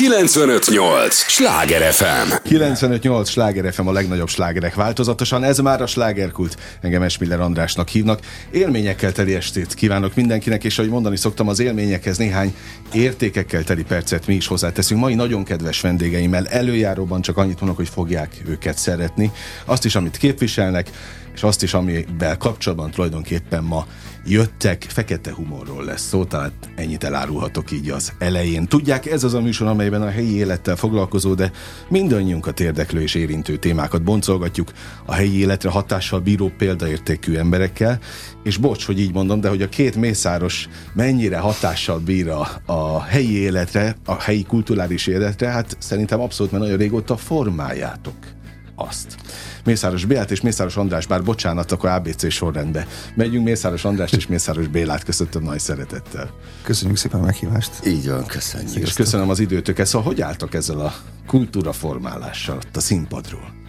958! Sláger FM! 958! Sláger FM a legnagyobb slágerek változatosan, ez már a slágerkult. Engem Esmiller Andrásnak hívnak. Élményekkel teli estét kívánok mindenkinek, és ahogy mondani szoktam, az élményekhez néhány értékekkel teli percet mi is hozzáteszünk. Mai nagyon kedves vendégeimmel előjáróban csak annyit mondok, hogy fogják őket szeretni. Azt is, amit képviselnek, és azt is, amivel kapcsolatban tulajdonképpen ma jöttek, fekete humorról lesz szó, tehát ennyit elárulhatok így az elején. Tudják, ez az a műsor, amelyben a helyi élettel foglalkozó, de mindannyiunkat érdeklő és érintő témákat boncolgatjuk a helyi életre hatással bíró példaértékű emberekkel, és bocs, hogy így mondom, de hogy a két mészáros mennyire hatással bír a, a helyi életre, a helyi kulturális életre, hát szerintem abszolút, mert nagyon régóta formáljátok azt. Mészáros Bélát és Mészáros András, bár bocsánat, akkor ABC sorrendbe. Megyünk Mészáros András és Mészáros Bélát, köszöntöm nagy szeretettel. Köszönjük szépen a meghívást. Így van, köszönjük. És köszönöm az időtöket. Szóval hogy álltok ezzel a kultúraformálással ott a színpadról?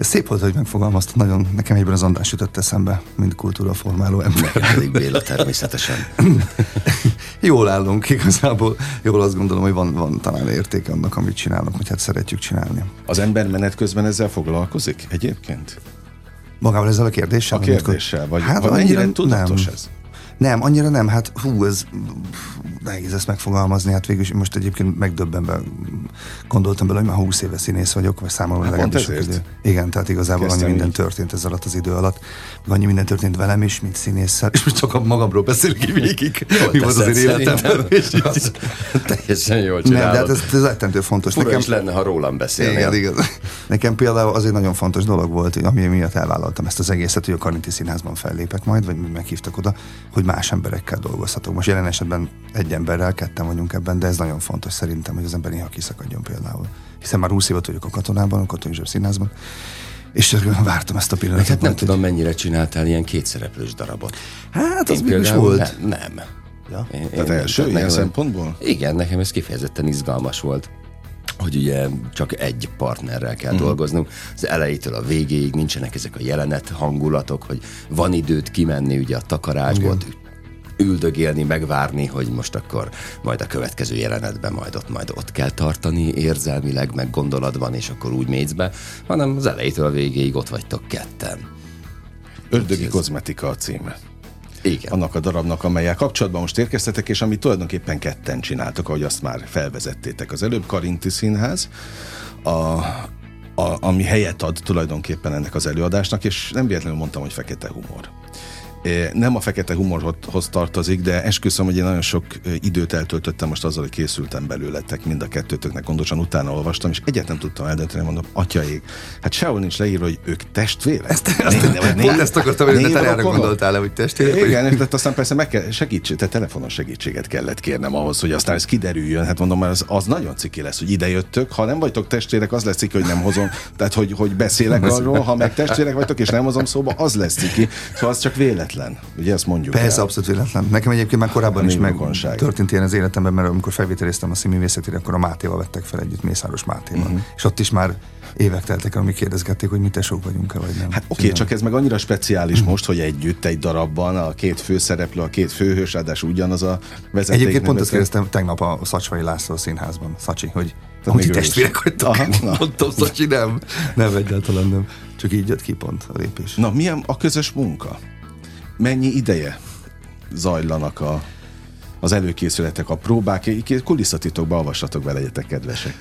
Ez szép volt, hogy megfogalmazta, nagyon nekem egyben az András jutott eszembe, mint kultúraformáló ember. Elég Béla természetesen. jól állunk igazából, jól azt gondolom, hogy van, van talán értéke annak, amit csinálunk, hogy hát szeretjük csinálni. Az ember menet közben ezzel foglalkozik egyébként? Magával ezzel a kérdéssel? A kérdéssel, vagy, hát vagy mennyire tudatos nem. ez? Nem, annyira nem. Hát hú, ez nehéz ezt megfogalmazni. Hát végül is most egyébként megdöbbenve gondoltam bele, hogy már 20 éve színész vagyok, vagy számomra hát legalábbis sok idő. Igen, tehát igazából Kezdtem annyi minden így. történt ez alatt az idő alatt. Annyi minden történt velem is, mint színésszel. És most csak a magamról beszélek végig. Mi volt az én életemben. Teljesen jól csinálod. Nem, de hát ez, ez rettentő fontos. Fura Nekem is lenne, ha rólam beszélnél. Igen, igaz. Nekem például az egy nagyon fontos dolog volt, ami miatt elvállaltam ezt az egészet, hogy a Karinti Színházban fellépek majd, vagy meghívtak oda, hogy más emberekkel dolgozhatok. Most jelen esetben egy emberrel, ketten vagyunk ebben, de ez nagyon fontos szerintem, hogy az ember néha kiszakadjon például. Hiszen már 20 évet vagyok a katonában, a katonai színházban, és vártam ezt a pillanatot. Hát nem tudom, mennyire csináltál ilyen kétszereplős darabot. Hát az is volt. Ne, nem. Ja? Én, Tehát első ilyen szempontból? Igen, nekem ez kifejezetten izgalmas volt hogy ugye csak egy partnerrel kell uh-huh. dolgoznunk. Az elejétől a végéig nincsenek ezek a jelenet hangulatok, hogy van időt kimenni ugye a takarásból, üldögélni, megvárni, hogy most akkor majd a következő jelenetben majd ott, majd ott kell tartani érzelmileg, meg gondolatban, és akkor úgy mész be, hanem az elejétől a végéig ott vagytok ketten. Ördögi ez... kozmetika a címe. Igen. Annak a darabnak, amelyel kapcsolatban most érkeztetek, és amit tulajdonképpen ketten csináltok, ahogy azt már felvezettétek. Az előbb Karinti Színház, a, a, ami helyet ad tulajdonképpen ennek az előadásnak, és nem véletlenül mondtam, hogy fekete humor nem a fekete humorhoz tartozik, de esküszöm, hogy én nagyon sok időt eltöltöttem most azzal, hogy készültem belőletek, mind a kettőtöknek gondosan utána olvastam, és egyet nem tudtam eldönteni, mondom, atyaik, hát sehol nincs leírva, hogy ők testvérek. Ezt, ezt, né, né, ezt akartam, hogy te erre gondoltál hogy testvérek? Igen, és aztán persze meg kell segítség, tehát telefonos segítséget kellett kérnem ahhoz, hogy aztán ez kiderüljön. Hát mondom, az, az nagyon ciki lesz, hogy ide jöttök. Ha nem vagytok testvérek, az lesz ciki, hogy nem hozom, tehát hogy, hogy beszélek arról, ha meg testvérek vagytok, és nem hozom szóba, az lesz ciki. Szóval az csak véletlen véletlen. Ugye ezt mondjuk Persze, el. abszolút véletlen. Nekem egyébként már korábban is meg történt ilyen az életemben, mert amikor felvételiztem a színművészetére, akkor a Mátéval vettek fel együtt, Mészáros Mátéval. Uh-huh. És ott is már évek teltek, amik kérdezgették, hogy mi tesók vagyunk-e, vagy nem. Hát oké, okay, csak ez meg annyira speciális uh-huh. most, hogy együtt egy darabban a két főszereplő, a két főhős, ráadásul ugyanaz a vezeték. Egyébként pont azt kérdeztem tegnap a Szacsvai László színházban, Szacsi, hogy hogy ti testvérek vagytok. Mondtam, Szacsi, nem. Nem, egyáltalán nem. Csak így jött ki pont a lépés. Na, milyen a közös munka? Mennyi ideje zajlanak a, az előkészületek, a próbák, kulisszatitokba olvassatok be, legyetek kedvesek.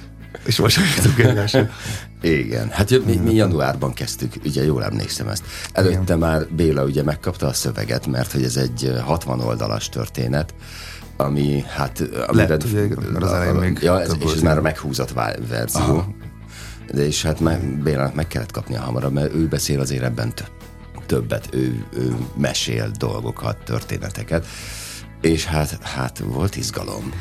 És most egymással. Igen, hát mi, mi januárban kezdtük, ugye jól emlékszem ezt. Előtte Igen. már Béla ugye megkapta a szöveget, mert hogy ez egy 60 oldalas történet, ami hát... Lehet, ugye, mert az elején még ja, ez, és ez már a meghúzott verzió. Aha. De és hát meg, Bélának meg kellett kapnia hamarabb, mert ő beszél azért ebben több többet, ő, ő mesél dolgokat, történeteket, és hát, hát volt izgalom.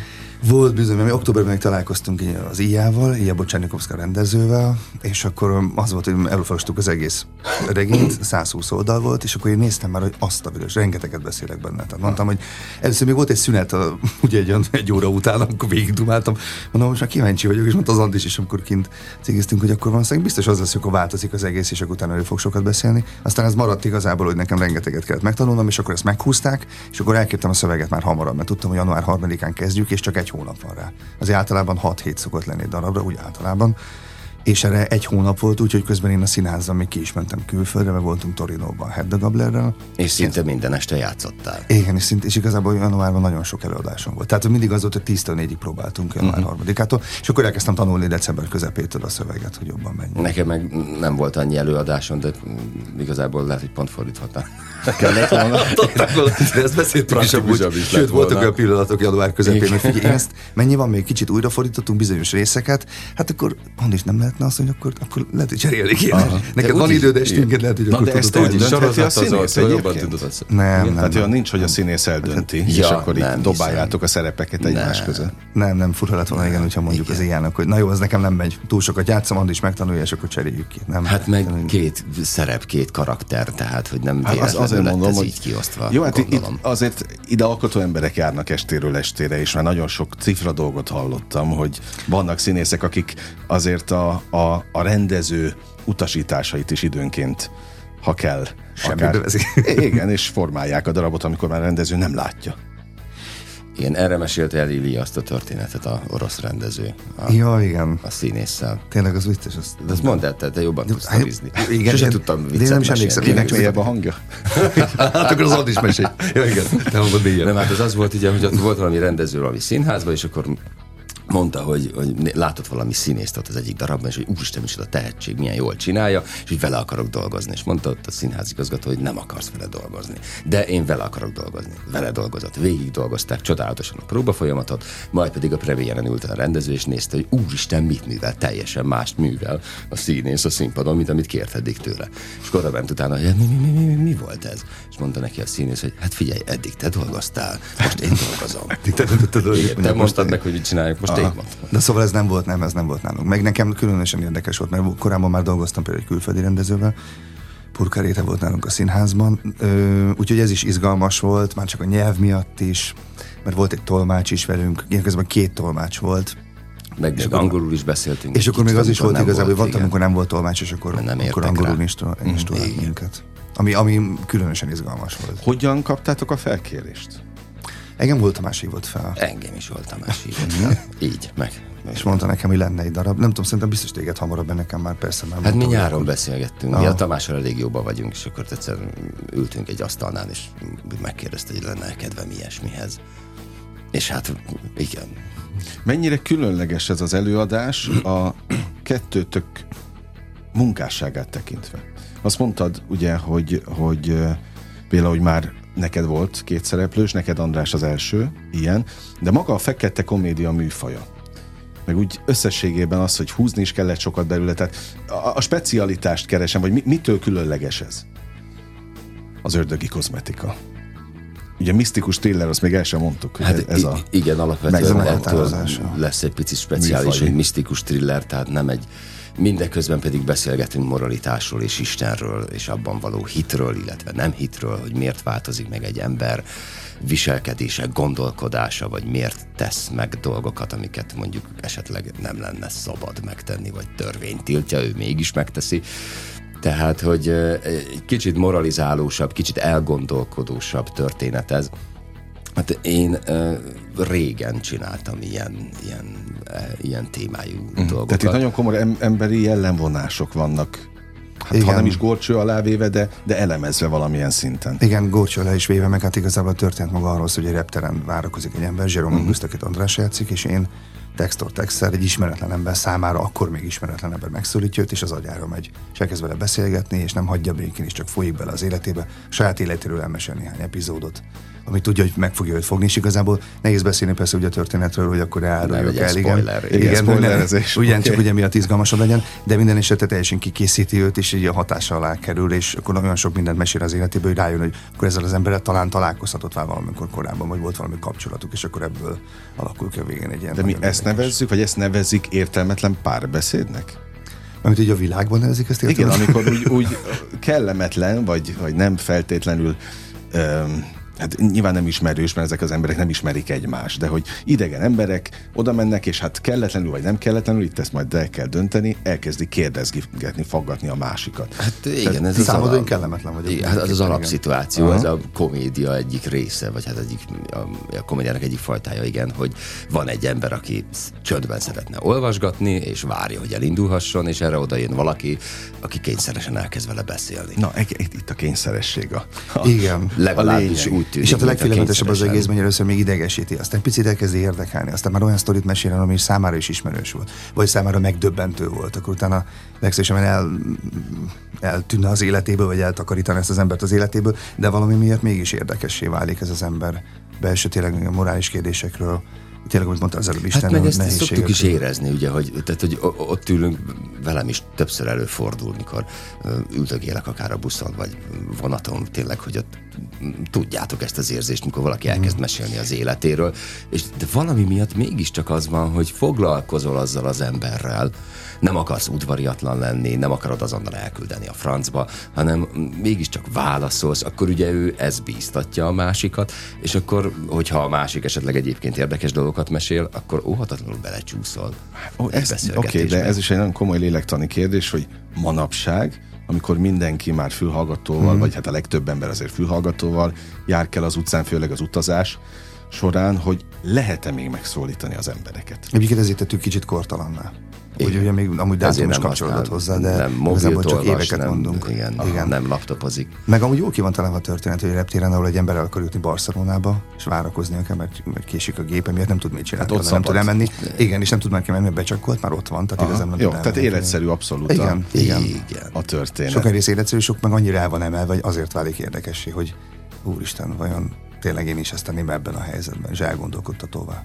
Volt bizony, mi októberben még találkoztunk az Ijával, Ija Bocsányikovszka rendezővel, és akkor az volt, hogy elolvastuk az egész regényt, 120 oldal volt, és akkor én néztem már, hogy azt a videós, rengeteget beszélek benne. Tehát mondtam, hogy először még volt egy szünet, a, ugye egy, egy óra után, amikor végig dumáltam, mondom, most már kíváncsi vagyok, és mondta az Andis is, amikor kint cégeztünk, hogy akkor van biztos az lesz, hogy akkor változik az egész, és akkor utána ő fog sokat beszélni. Aztán ez maradt igazából, hogy nekem rengeteget kellett megtanulnom, és akkor ezt meghúzták, és akkor elképtem a szöveget már hamarabb, mert tudtam, hogy január 3-án kezdjük, és csak egy egy hónap van rá. Azért általában 6 hét szokott lenni egy darabra, úgy általában és erre egy hónap volt, úgyhogy közben én a színházban még ki is mentem külföldre, mert voltunk Torinóban Hedda Gablerrel. És szinte minden este játszottál. Igen, és, szinte, és igazából januárban nagyon sok előadásom volt. Tehát mindig az volt, hogy 10 4 próbáltunk január uh-huh. 3-ától, és akkor elkezdtem tanulni december közepétől a szöveget, hogy jobban menjen. Nekem meg nem volt annyi előadásom, de igazából lehet, hogy pont fordíthatnám. Kellett volna. de ezt beszéltük is Sőt, voltak olyan pillanatok január közepén, hogy figyelj, ezt mennyi van még, kicsit újra fordítottunk bizonyos részeket, hát akkor is nem lehetne azt, hogy akkor, akkor lehet, hogy cserélni kéne. Neked van idő, de esténként lehet, hogy Na, akkor de ezt úgy is sorozat az jobban tudod. Nem, nem. Tehát olyan nincs, hogy a színész eldönti, és akkor így dobáljátok a szerepeket egymás között. Nem, nem, furha lett volna, igen, hogyha mondjuk az ilyenek, hogy na jó, az nekem nem megy, túl sokat játszom, Andi is megtanulja, és akkor cseréljük ki. Nem, hát meg két szerep, két karakter, tehát, hogy nem hát az, azért mondom, hogy így kiosztva. Jó, hát itt azért ide alkotó emberek járnak estéről estére, és már nagyon sok cifra dolgot hallottam, hogy vannak színészek, akik azért a, a, a rendező utasításait is időnként, ha kell, akár, igen, és formálják a darabot, amikor már a rendező nem látja. Igen, erre mesélte el Lili azt a történetet a orosz rendező. A, ja, igen. A színésszel. Tényleg az vicces. Az... De azt mondd el, te, te jobban tudsz sztorizni. Igen, Sose tudtam viccet én nem is emlékszem. Kinek mélyebb a hangja? hát akkor az ott is mesél. Ja, igen. Nem, nem, hát az az volt, ugye, hogy ott volt valami rendező valami színházban, és akkor mondta, hogy, hogy látott valami színészt ott az egyik darabban, és hogy úristen, is a tehetség, milyen jól csinálja, és hogy vele akarok dolgozni. És mondta ott a színházigazgató, hogy nem akarsz vele dolgozni. De én vele akarok dolgozni. Vele dolgozott. Végig dolgozták csodálatosan a próba folyamatot, majd pedig a premiéren ült a rendező, és nézte, hogy úristen, mit művel, teljesen mást művel a színész a színpadon, mint amit kért eddig tőle. És oda bent utána, hogy mi, mi, mi, mi, mi, volt ez? És mondta neki a színész, hogy hát figyelj, eddig te dolgoztál, most én dolgozom. te, te, te, te, te mondtad meg, hogy mit csináljuk, most Aha. De szóval ez nem volt, nem, ez nem volt nálunk. Meg nekem különösen érdekes volt, mert korábban már dolgoztam például egy külföldi rendezővel, Purkaréte volt nálunk a színházban, Ö, úgyhogy ez is izgalmas volt, már csak a nyelv miatt is, mert volt egy tolmács is velünk, ilyen közben két tolmács volt, meg és angolul is beszéltünk. És akkor még az is volt igazából, volt, amikor nem volt tolmács, és akkor, nem akkor angolul is, is tovább minket. Ami, ami különösen izgalmas volt. Hogyan kaptátok a felkérést? Engem volt Tamás hívott fel. Engem is volt Tamás hívott fel. Így, meg. És mondta nekem, hogy lenne egy darab. Nem tudom, szerintem biztos téged hamarabb, mert nekem már persze már. Hát mi nyáron beszélgettünk. Mi a Tamással elég jobban vagyunk, és akkor egyszer ültünk egy asztalnál, és megkérdezte, hogy lenne kedvem ilyesmihez. És hát igen. Mennyire különleges ez az előadás a kettőtök munkásságát tekintve? Azt mondtad ugye, hogy, hogy például, hogy már neked volt két szereplős, neked András az első, ilyen, de maga a fekete komédia műfaja meg úgy összességében az, hogy húzni is kellett sokat belőle, tehát a, a specialitást keresem, vagy mi, mitől különleges ez? Az ördögi kozmetika. Ugye misztikus thriller, azt még el sem mondtuk. Hát ez a igen, alapvetően lesz egy picit speciális, egy misztikus thriller, tehát nem egy mindeközben pedig beszélgetünk moralitásról és Istenről, és abban való hitről, illetve nem hitről, hogy miért változik meg egy ember viselkedése, gondolkodása, vagy miért tesz meg dolgokat, amiket mondjuk esetleg nem lenne szabad megtenni, vagy törvény tiltja, ő mégis megteszi. Tehát, hogy egy kicsit moralizálósabb, kicsit elgondolkodósabb történet ez. Hát én régen csináltam ilyen, ilyen, ilyen témájú mm. dolgokat. Tehát itt nagyon komoly em- emberi jellemvonások vannak. Hát Igen. ha nem is górcső alávéve, de, de elemezve valamilyen szinten. Igen, górcső alá is véve, meg hát igazából történt maga arról, hogy egy repteren várakozik egy ember, Jerome uh-huh. Gusztakit András játszik, és én textor texter egy ismeretlen ember számára, akkor még ismeretlen ember megszólítja őt, és az agyára megy. És elkezd vele beszélgetni, és nem hagyja békén, és csak folyik bele az életébe. A saját életéről elmesél néhány epizódot ami tudja, hogy meg fogja őt fogni, és igazából nehéz beszélni persze ugye a történetről, hogy akkor eláruljuk el, igen. Spoiler, igen, igen spoilerezés. Ugyan csak ugye miatt izgalmasabb legyen, de minden esetre teljesen kikészíti őt, és így a hatása alá kerül, és akkor olyan sok mindent mesél az életéből, hogy rájön, hogy akkor ezzel az emberrel talán találkozhatott vele valamikor korábban, vagy volt valami kapcsolatuk, és akkor ebből alakul ki a végén egy ilyen. De mi ezt nevezzük, vagy ezt nevezik értelmetlen párbeszédnek? Amit így a világban nevezik ezt értelmetlen? Igen, amikor úgy, úgy kellemetlen, vagy, vagy nem feltétlenül um, hát nyilván nem ismerős, mert ezek az emberek nem ismerik egymást, de hogy idegen emberek oda mennek, és hát kelletlenül vagy nem kelletlenül, itt ezt majd el kell dönteni, elkezdi kérdezgetni, faggatni a másikat. Hát igen, ez az Számodra alap- kellemetlen vagyok. Igen, hát az az alapszituáció, ez a komédia egyik része, vagy hát egyik, a, a komédiának egyik fajtája, igen, hogy van egy ember, aki csöndben szeretne olvasgatni, és várja, hogy elindulhasson, és erre oda jön valaki, aki kényszeresen elkezd vele beszélni. Na, e- e- itt a kényszeresség a, a Igen. Legalábbis lényeg. úgy tűnik, És hát a mint legfélelmetesebb az egész, hogy először még idegesíti, aztán picit elkezdi érdekelni, aztán már olyan sztorit mesélni, ami számára is ismerős volt, vagy számára megdöbbentő volt, akkor utána legszívesebben el, eltűnne az életéből, vagy eltakarítani ezt az embert az életéből, de valami miatt mégis érdekessé válik ez az ember. Belső tényleg a morális kérdésekről, tényleg, amit mondta az előbb Isten, Hát meg ezt szoktuk is érezni, ugye, hogy, tehát, hogy ott ülünk, velem is többször előfordul, mikor üldögélek akár a buszon, vagy vonaton, tényleg, hogy ott tudjátok ezt az érzést, mikor valaki elkezd mesélni az életéről, és de valami miatt mégiscsak az van, hogy foglalkozol azzal az emberrel, nem akarsz udvariatlan lenni, nem akarod azonnal elküldeni a francba, hanem mégiscsak válaszolsz, akkor ugye ő ez bíztatja a másikat, és akkor, hogyha a másik esetleg egyébként érdekes dolgokat mesél, akkor óhatatlanul belecsúszol. Ez, Oké, beszélgetésbe. de ez is egy nagyon komoly lélektani kérdés, hogy manapság, amikor mindenki már fülhallgatóval, Mhm. vagy hát a legtöbb ember azért fülhallgatóval jár kell az utcán, főleg az utazás során, hogy lehet-e még megszólítani az embereket? Egyébként ezért tettük kicsit kortalanná. Hogy ugye még amúgy dátum is kapcsolódott hozzá, de nem mobilt csak olvas, éveket nem, mondunk. Igen, Igen. nem laptopozik. Meg amúgy jó ki van találva a történet, hogy reptéren, ahol egy ember el akar jutni Barcelonába, és várakoznia kell, mert, mert késik a gépe, miatt nem tud mit csinálni, Hát ott nem tud elmenni. Igen, és nem tud már kimenni, mert becsakkolt, már ott van, tehát Aha, igazán nem jó, tehát életszerű abszolút Igen, a, igen. Igen. a történet. Sok rész életszerű, sok meg annyira el van emelve, hogy azért válik érdekessé, hogy úristen, vajon tényleg én is ezt tenném ebben a helyzetben, és elgondolkodtatóvá.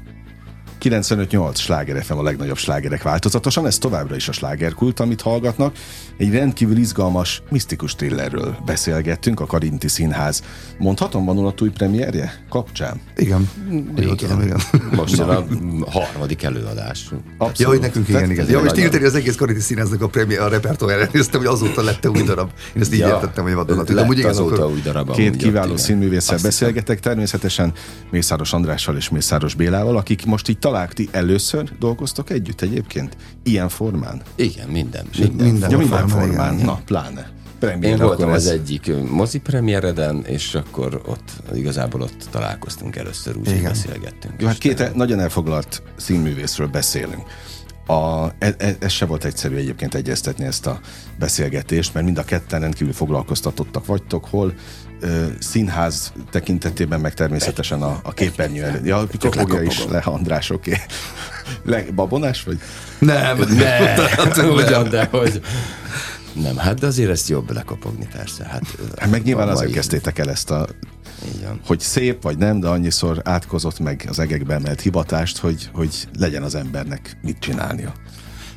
95-8 sláger FM a legnagyobb slágerek változatosan, ez továbbra is a slágerkult, amit hallgatnak. Egy rendkívül izgalmas, misztikus thrillerről beszélgettünk, a Karinti Színház. Mondhatom, van új premierje kapcsán? Igen, igen. tudom, igen. Most jön a harmadik előadás. Abszolút. Ja, hogy nekünk igen, igen. Ja, most írteni az egész Kariti Színháznak a, premier, a repertoárjára néztem, hogy azóta lett új darab. Én ezt így Ja, értettem, hogy vadonatúj. Lett igen, azóta akkor új darab. Két kiváló igen. színművésszel beszélgetek, természetesen Mészáros Andrással és Mészáros Bélával, akik most így találk, ti először dolgoztok együtt egyébként? Ilyen formán? Igen, minden. minden. minden Ja, minden formán, formán. igen. Na, pláne. Én Premier, voltam akkor az ez- egyik mozi premiereden, és akkor ott igazából ott találkoztunk először, úgyhogy Igen. beszélgettünk. Jó, hát két nagyon elfoglalt színművészről beszélünk. A, e, e, ez se volt egyszerű egyébként egyeztetni ezt a beszélgetést, mert mind a ketten rendkívül foglalkoztatottak vagytok, hol ö, színház tekintetében, meg természetesen a, a képernyő előtt. Ja, mikor fogja is le, András, oké. Le, babonás vagy? Nem, Ne, ugyan, de hogy... Nem, hát de azért ezt jobb lekopogni, persze. Hát, Hát meg nyilván azért kezdtétek el ezt a Van. hogy szép vagy nem, de annyiszor átkozott meg az egekbe emelt hibatást, hogy, hogy legyen az embernek mit csinálnia.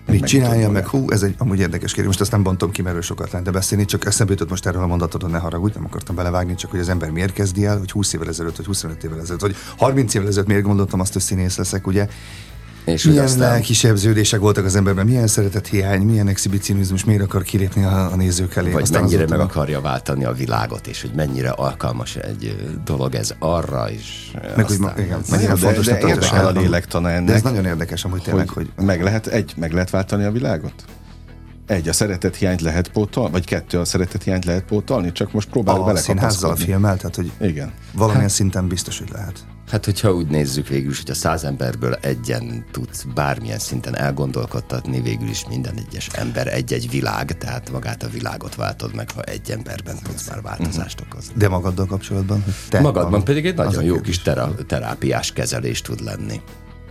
Mit Meg csinálja, meg hú, ez egy amúgy érdekes kérdés. Most azt nem bontom ki, mert sokat lenne beszélni, csak eszembe jutott most erről a mondatodon, ne haragudj, nem akartam belevágni, csak hogy az ember miért kezdi el, hogy 20 évvel ezelőtt, vagy 25 évvel ezelőtt, vagy 30 évvel ezelőtt miért gondoltam azt, hogy színész leszek, ugye? És Milyen aztán... lelki sebződések voltak az emberben, milyen szeretet hiány, milyen exhibicionizmus, miért akar kilépni a, a nézők elé. Vagy Aztán mennyire azóta- meg akarja váltani a világot, és hogy mennyire alkalmas egy dolog ez arra is. Meg hogy ma, igen, De, mennyire de, fontos de érdekel a lélektana ennek, De ez nagyon érdekes, amúgy tényleg, hogy meg lehet, egy, meg lehet váltani a világot? Egy, a szeretet hiányt lehet pótolni, vagy kettő, a szeretet hiányt lehet pótolni, csak most próbálok a színházzal, a belekapaszkodni. filmmel, tehát hogy Igen. valamilyen szinten biztos, hogy lehet. Hát, hogyha úgy nézzük végül is, hogy a száz emberből egyen tudsz bármilyen szinten elgondolkodtatni, végül is minden egyes ember egy-egy világ, tehát magát a világot váltod meg, ha egy emberben tudsz már változást okozni. De magaddal kapcsolatban? Te Magadban van- pedig egy nagyon jó kis tera, terápiás kezelés tud lenni.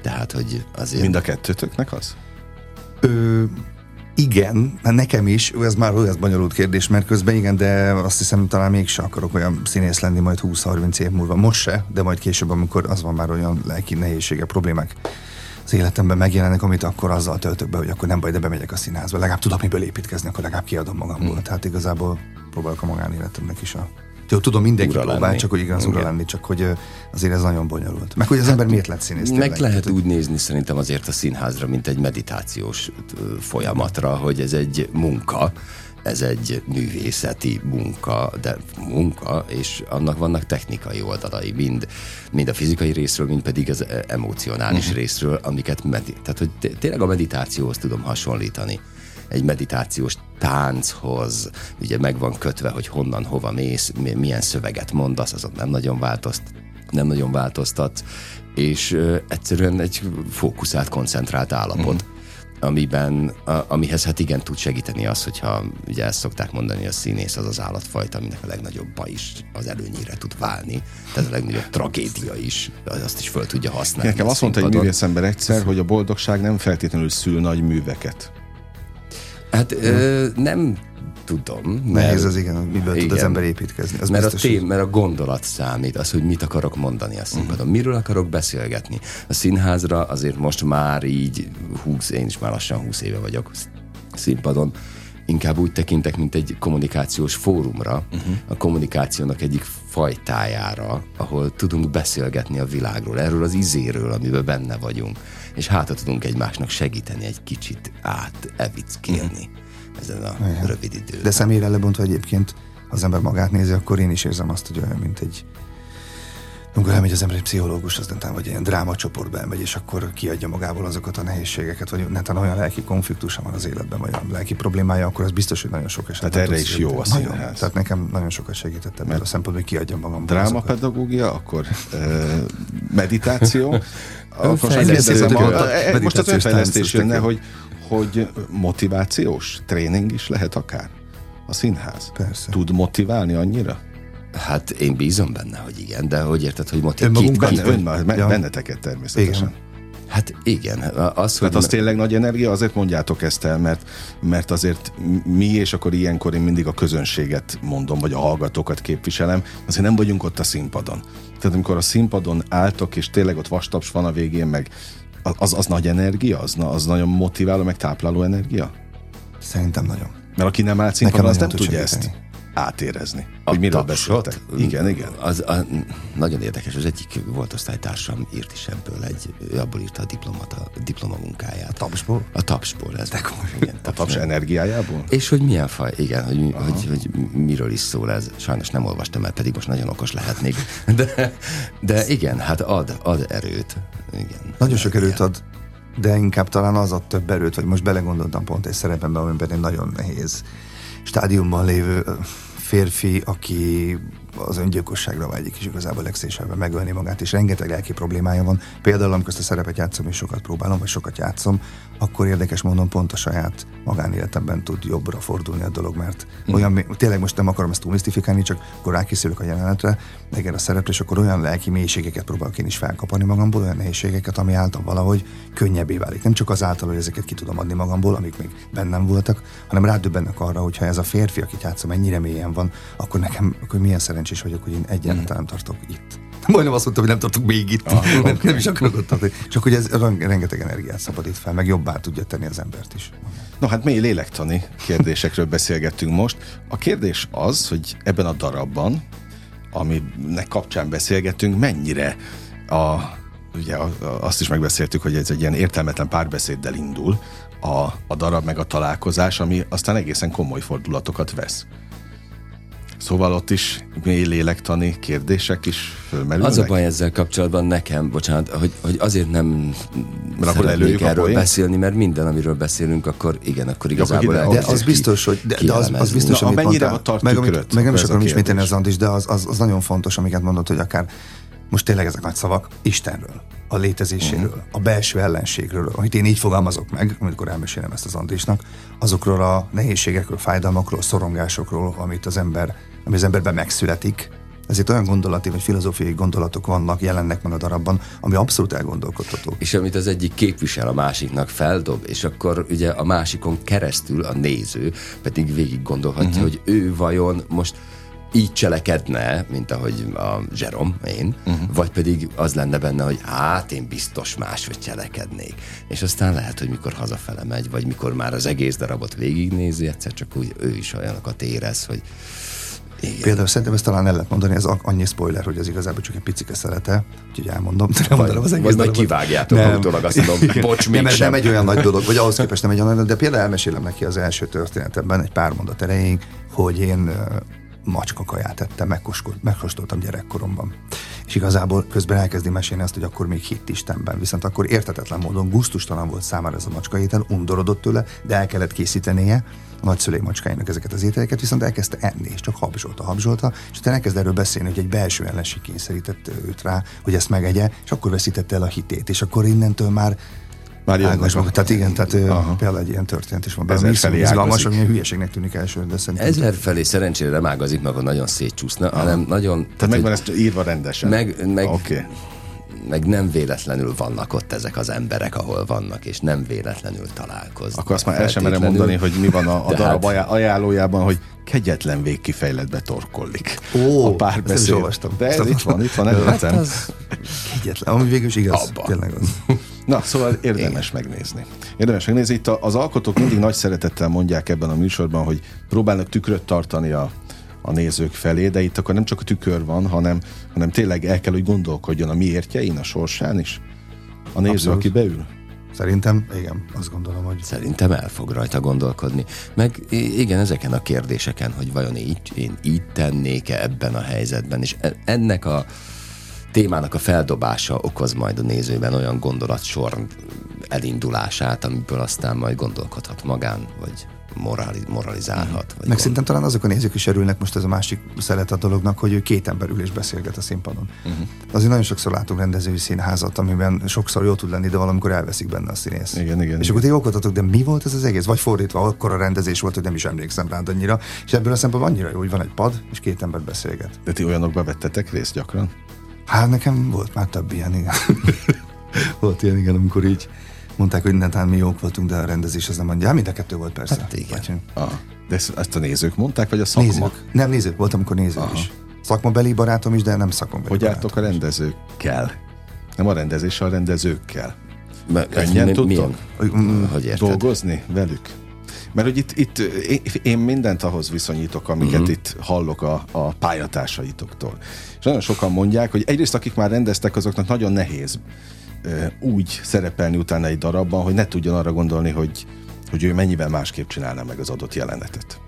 Tehát, hogy azért... Mind a kettőtöknek az? Ö, igen, nekem is, ez már olyan bonyolult kérdés, mert közben igen, de azt hiszem talán mégse akarok olyan színész lenni majd 20-30 év múlva. Most se, de majd később, amikor az van már olyan lelki nehézségek, problémák az életemben megjelennek, amit akkor azzal töltök be, hogy akkor nem baj, de bemegyek a színházba. Legalább tudok miből építkezni, akkor legalább kiadom magamból. Hmm. Tehát igazából próbálok a magánéletemnek is a jó, tudom, mindenki Ura próbál, lenni. csak hogy igen, az ura lenni, csak hogy azért ez nagyon bonyolult. Meg hogy az ember miért lett színész? Meg tényleg? lehet úgy nézni szerintem azért a színházra, mint egy meditációs folyamatra, hogy ez egy munka, ez egy művészeti munka, de munka, és annak vannak technikai oldalai, mind, mind a fizikai részről, mind pedig az emocionális uh-huh. részről, amiket medit- tehát hogy tényleg a meditációhoz tudom hasonlítani egy meditációs tánchoz, ugye meg van kötve, hogy honnan, hova mész, milyen szöveget mondasz, azon nem nagyon változt, nem nagyon változtat, és ö, egyszerűen egy fókuszált, koncentrált állapot. Uh-huh amiben, a, amihez hát igen tud segíteni az, hogyha ugye ezt szokták mondani, a színész az az állatfajta, aminek a legnagyobb baj is az előnyére tud válni. Tehát a legnagyobb tragédia is, azt is föl tudja használni. Nekem azt mondta egy művészember egyszer, hogy a boldogság nem feltétlenül szül nagy műveket. Hát ö, nem tudom. Mert, Nehéz az igen, miből igen, tud az ember építkezni. Az mert, biztos, a tém, hogy... mert a gondolat számít, az, hogy mit akarok mondani a színpadon, uh-huh. miről akarok beszélgetni. A színházra azért most már így 20, én is már lassan 20 éve vagyok színpadon, inkább úgy tekintek, mint egy kommunikációs fórumra, uh-huh. a kommunikációnak egyik fajtájára, ahol tudunk beszélgetni a világról, erről az izéről, amiben benne vagyunk, és hát tudunk egymásnak segíteni egy kicsit át evickélni. Uh-huh ezen a Igen. rövid időben. De személyre lebontva egyébként, ha az ember magát nézi, akkor én is érzem azt, hogy olyan, mint egy amikor elmegy az ember egy pszichológus, aztán vagy ilyen drámacsoportba elmegy, és akkor kiadja magából azokat a nehézségeket, vagy netán olyan lelki konfliktusa van az életben, vagy olyan lelki problémája, akkor az biztos, hogy nagyon sok esetben. Tehát erre is jó a színház. Nagyon, tehát nekem nagyon sokat segített ebből a szempontból, hogy kiadjam magam. Drámapedagógia, akkor uh, meditáció. akkor most az önfejlesztés jönne, hogy, hogy motivációs tréning is lehet akár a színház. Persze. Tud motiválni annyira? Hát én bízom benne, hogy igen, de hogy érted, hogy motiválni? Benne, ön, ja. benneteket természetesen. Igen. Hát igen. Az, hogy hát az tényleg nagy energia, azért mondjátok ezt el, mert, mert azért mi, és akkor ilyenkor én mindig a közönséget mondom, vagy a hallgatókat képviselem, azért nem vagyunk ott a színpadon. Tehát amikor a színpadon álltok, és tényleg ott vastaps van a végén, meg az, az nagy energia? Az, az nagyon motiváló, meg tápláló energia? Szerintem nagyon. Mert aki nem állt színpadon, az nem tudja ezt átérezni. A hogy miről beszéltek. Igen, igen. Az, a, nagyon érdekes, az egyik volt osztálytársam írt is ebből egy, abból írta a diplomat, a diplomamunkáját. A tapsból? A tapsból. Ez De igen, taps, a taps energiájából? És hogy milyen faj, igen, hogy, hogy, hogy, miről is szól ez. Sajnos nem olvastam el, pedig most nagyon okos lehetnék. De, de igen, hát ad, ad erőt. Igen. Nagyon sok erőt ad, de inkább talán az ad több erőt, hogy most belegondoltam pont egy szerepemben, amiben egy nagyon nehéz stádiumban lévő férfi, aki az öngyilkosságra vágyik, és igazából legszélesebben megölni magát, és rengeteg lelki problémája van. Például, amikor ezt a szerepet játszom, és sokat próbálom, vagy sokat játszom, akkor érdekes mondom, pont a saját magánéletemben tud jobbra fordulni a dolog, mert mm. olyan, tényleg most nem akarom ezt túl misztifikálni, csak akkor rákészülök a jelenetre, meg a szerepre, és akkor olyan lelki mélységeket próbálok én is felkapani magamból, olyan nehézségeket, ami által valahogy könnyebbé válik. Nem csak azáltal, hogy ezeket ki tudom adni magamból, amik még bennem voltak, hanem rádöbbennek arra, hogy ha ez a férfi, akit játszom, ennyire mélyen van, akkor nekem akkor milyen szerencsés vagyok, hogy én egyáltalán nem tartok itt. Majdnem azt mondtam, hogy nem tartok még itt. Ah, nem, okay. nem is akarok ott tartani. Csak hogy ez rengeteg energiát szabadít fel, meg jobbá tudja tenni az embert is. No hát mély lélektani kérdésekről beszélgettünk most. A kérdés az, hogy ebben a darabban, aminek kapcsán beszélgetünk, mennyire a ugye azt is megbeszéltük, hogy ez egy ilyen értelmetlen párbeszéddel indul a, a darab meg a találkozás, ami aztán egészen komoly fordulatokat vesz. Szóval ott is mély lélektani kérdések is fölmerülnek. Az a baj ezzel kapcsolatban nekem, bocsánat, hogy, hogy azért nem mert akkor erről poén? beszélni, mert minden, amiről beszélünk, akkor igen, akkor igazából... Akkor de az biztos, hogy, de, de az, az biztos, Na, amit mondtál, tart meg, amit, meg nem is akarom ismételni az Andis, de az, az, az nagyon fontos, amiket mondott, hogy akár most tényleg ezek nagy szavak, Istenről, a létezéséről, uh-huh. a belső ellenségről, amit én így fogalmazok meg, amikor elmesélem ezt az Andrisnak, azokról a nehézségekről, fájdalmakról, szorongásokról, amit az ember ami az emberben megszületik, ezért olyan gondolati vagy filozófiai gondolatok vannak, jelennek meg a darabban, ami abszolút elgondolkodható. És amit az egyik képvisel, a másiknak feldob, és akkor ugye a másikon keresztül a néző pedig végig gondolhatja, uh-huh. hogy ő vajon most így cselekedne, mint ahogy a Zserom, én, uh-huh. vagy pedig az lenne benne, hogy hát én biztos máshogy cselekednék. És aztán lehet, hogy mikor hazafele megy, vagy mikor már az egész darabot végignézi, egyszer csak úgy ő is olyanokat érez, hogy Igen. Például szerintem ezt talán el lehet mondani, ez annyi spoiler, hogy ez igazából csak egy picike szelete, úgyhogy elmondom. De nem mondanom az egész vagy majd kivágjátok nem. utólag, azt mondom, bocs, nem, nem egy olyan nagy dolog, vagy ahhoz képest nem egy olyan nagy de például elmesélem neki az első történetemben, egy pár mondat erejéig, hogy én macska kaját ettem, megkóstoltam gyerekkoromban. És igazából közben elkezdi mesélni azt, hogy akkor még hitt Istenben, viszont akkor értetetlen módon gusztustalan volt számára ez a macska étel, undorodott tőle, de el kellett készítenie a nagyszülei macskáinak ezeket az ételeket, viszont elkezdte enni, és csak habzsolta, habzsolta, és utána elkezd erről beszélni, hogy egy belső ellenség kényszerített őt rá, hogy ezt megegye, és akkor veszítette el a hitét, és akkor innentől már már Ágas maga. Tehát igen, tehát Aha. például egy ilyen történet is van. Ezer felé izgalmas, ami hülyeségnek tűnik első, de szerintem... Ezer felé szerencsére nem ágazik meg, hogy nagyon szétcsúszna, Aha. hanem nagyon... Tehát, tehát megvan ezt írva rendesen. Meg, meg, okay. meg nem véletlenül vannak ott ezek az emberek, ahol vannak, és nem véletlenül találkoznak. Akkor azt már el sem merem mondani, hogy mi van a, a darab hát... ajánlójában, hogy kegyetlen végkifejletbe torkollik. Ó, a párbeszéd. Ezt olvastam. De ez itt van, itt van előttem. Hát az... Kegyetlen, ami végül is igaz. Abba. Tényleg az. Na, szóval érdemes Igen. megnézni. Érdemes megnézni. Itt az alkotók mindig nagy szeretettel mondják ebben a műsorban, hogy próbálnak tükröt tartani a, a nézők felé, de itt akkor nem csak a tükör van, hanem, hanem tényleg el kell, hogy gondolkodjon a miértjein, a sorsán is. A néző, Abszolút. aki beül. Szerintem, igen, azt gondolom, hogy... Szerintem el fog rajta gondolkodni. Meg igen, ezeken a kérdéseken, hogy vajon így, én így tennék-e ebben a helyzetben, és e, ennek a témának a feldobása okoz majd a nézőben olyan gondolatsor elindulását, amiből aztán majd gondolkodhat magán, vagy morali, moralizálhat. Vagy Meg gond... szerintem talán azok a nézők is örülnek most ez a másik szelet a dolognak, hogy ő két ember ül és beszélget a színpadon. Uh-huh. Azért nagyon sokszor látunk rendezői színházat, amiben sokszor jó tud lenni, de valamikor elveszik benne a színész. Igen, igen. És igen. akkor ti jókodhatok, de mi volt ez az egész? Vagy fordítva, akkor a rendezés volt, hogy nem is emlékszem rá annyira. És ebből a szempontból annyira jó, hogy van egy pad, és két ember beszélget. De ti olyanokba vettetek részt gyakran? Hát nekem volt már több ilyen, igen. volt ilyen, igen, amikor így mondták, hogy netán mi jók voltunk, de a rendezés az nem mondja. Hát mind a kettő volt persze. Hát igen. Ah, de ezt, a nézők mondták, vagy a szakma? Nézők. Nem nézők, voltam, amikor néző Aha. is. Szakmabeli barátom is, de nem szakmabeli Hogy álltok a rendezőkkel? Nem a rendezéssel, a rendezőkkel. Könnyen tudtok? Hogy Dolgozni velük? Mert hogy itt, itt én mindent ahhoz viszonyítok, amiket uh-huh. itt hallok a, a pályatársaitoktól. És nagyon sokan mondják, hogy egyrészt akik már rendeztek, azoknak nagyon nehéz úgy szerepelni utána egy darabban, hogy ne tudjon arra gondolni, hogy, hogy ő mennyivel másképp csinálná meg az adott jelenetet.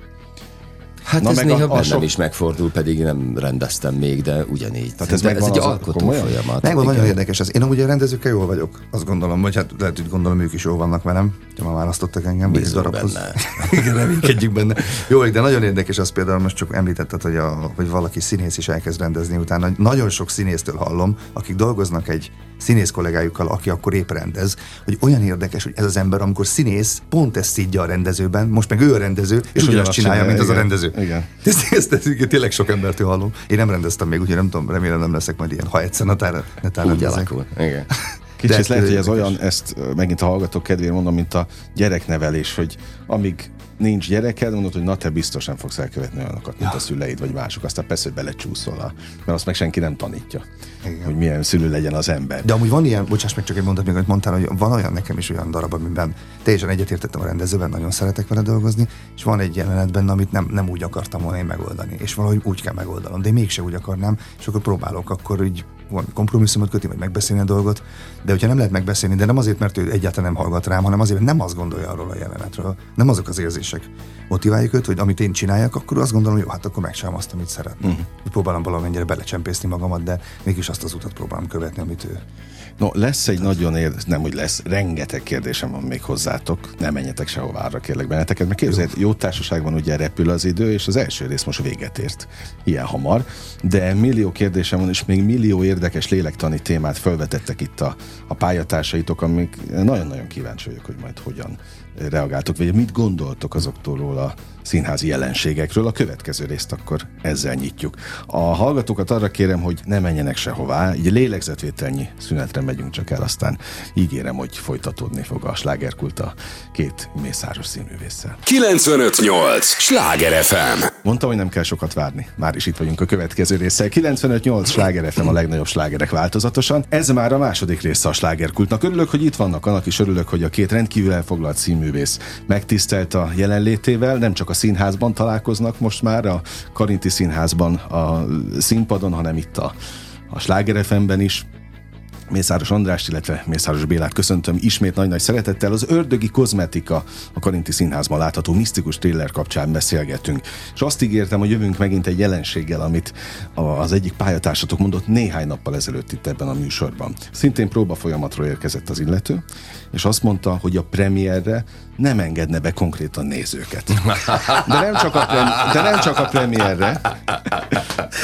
Hát Na ez meg néha a, a bennem sok... is megfordul, pedig nem rendeztem még, de ugyanígy. Tehát ez, ez egy alkotó komolyan? folyamat. Megvan, nagyon érdekes ez. Én amúgy a rendezőkkel jól vagyok, azt gondolom, vagy hát lehet, hogy gondolom, ők is jól vannak velem, hogy ma választottak engem, vagy darabhoz. benne. Igen, reménykedjük benne. Jó, de nagyon érdekes az például, most csak említetted, hogy, a, hogy valaki színész is elkezd rendezni utána. Nagyon sok színésztől hallom, akik dolgoznak egy színész kollégájukkal, aki akkor épp rendez, hogy olyan érdekes, hogy ez az ember, amikor színész, pont ezt szídja a rendezőben, most meg ő a rendező, és, és ugyanazt csinálja, csinálja, mint igen, az a rendező. Igen. Ezt, ezt, ezt, ezt, tényleg sok embertől hallom. Én nem rendeztem még, úgyhogy nem tudom, remélem nem leszek majd ilyen, ha egyszer netán, netán Úgy alakul. Igen. Kicsit De lehet, hogy ez olyan, ezt megint a hallgatók kedvéért mondom, mint a gyereknevelés, hogy amíg nincs gyereked, mondod, hogy na te biztosan fogsz elkövetni olyanokat, mint ja. a szüleid vagy mások. Aztán persze, hogy belecsúszol, mert azt meg senki nem tanítja, Igen. hogy milyen szülő legyen az ember. De amúgy van ilyen, bocsáss meg csak egy mondat, még amit mondtál, hogy van olyan nekem is olyan darab, amiben teljesen egyetértettem a rendezőben, nagyon szeretek vele dolgozni, és van egy jelenetben, amit nem, nem úgy akartam volna én megoldani, és valahogy úgy kell megoldanom, de mégse úgy akarnám, és akkor próbálok akkor így valami kompromisszumot kötni, vagy megbeszélni a dolgot, de hogyha nem lehet megbeszélni, de nem azért, mert ő egyáltalán nem hallgat rám, hanem azért, mert nem azt gondolja arról a jelenetről, nem azok az érzések motiváljuk őt, hogy amit én csináljak, akkor azt gondolom, hogy jó, hát akkor megcsinálom azt, amit szeretném. Uh-huh. Próbálom valamennyire belecsempészni magamat, de mégis azt az utat próbálom követni, amit ő No, lesz egy nagyon érdekes, nem hogy lesz, rengeteg kérdésem van még hozzátok, nem menjetek sehová, arra kérlek benneteket, mert képzeld, jó társaságban ugye repül az idő, és az első rész most véget ért, ilyen hamar, de millió kérdésem van, és még millió érdekes lélektani témát felvetettek itt a, a pályatársaitok, amik nagyon-nagyon kíváncsi vagyok, hogy majd hogyan reagáltok, vagy mit gondoltok azoktól a színházi jelenségekről. A következő részt akkor ezzel nyitjuk. A hallgatókat arra kérem, hogy ne menjenek sehová, így lélegzetvételnyi szünetre megyünk csak el, aztán ígérem, hogy folytatódni fog a slágerkult a két mészáros színművésszel. 958! Sláger FM! Mondtam, hogy nem kell sokat várni. Már is itt vagyunk a következő résszel. 958 Sláger FM a legnagyobb slágerek változatosan. Ez már a második része a slágerkultnak. Örülök, hogy itt vannak, annak is örülök, hogy a két rendkívül elfoglalt színmű színművész megtisztelt a jelenlétével, nem csak a színházban találkoznak most már, a Karinti Színházban a színpadon, hanem itt a, a Sláger FM-ben is. Mészáros Andrást, illetve Mészáros Bélát köszöntöm ismét nagy-nagy szeretettel. Az Ördögi Kozmetika, a Karinti Színházban látható misztikus thriller kapcsán beszélgetünk. És azt ígértem, hogy jövünk megint egy jelenséggel, amit az egyik pályatársatok mondott néhány nappal ezelőtt itt ebben a műsorban. Szintén próba folyamatról érkezett az illető, és azt mondta, hogy a premierre nem engedne be konkrétan nézőket. De nem csak a, premi- de nem csak a premierre.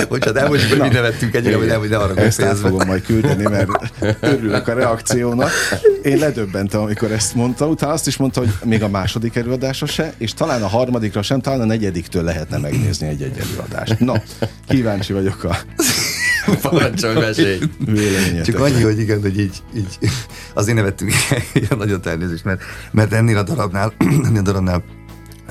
Bocsánat, elmondjuk, hogy mi nevettünk egyre, hogy nem, hogy ne arra Ezt át fogom majd küldeni, mert örülök a reakciónak. Én ledöbbentem, amikor ezt mondta. Utána azt is mondta, hogy még a második előadása se, és talán a harmadikra sem, talán a negyediktől lehetne megnézni egy-egy előadást. Na, kíváncsi vagyok a Parancsolj, mesélj! Csak annyi, hogy igen, hogy így, így azért nevettünk ilyen nagyon elnézést, mert, mert ennél a darabnál, ennél a darabnál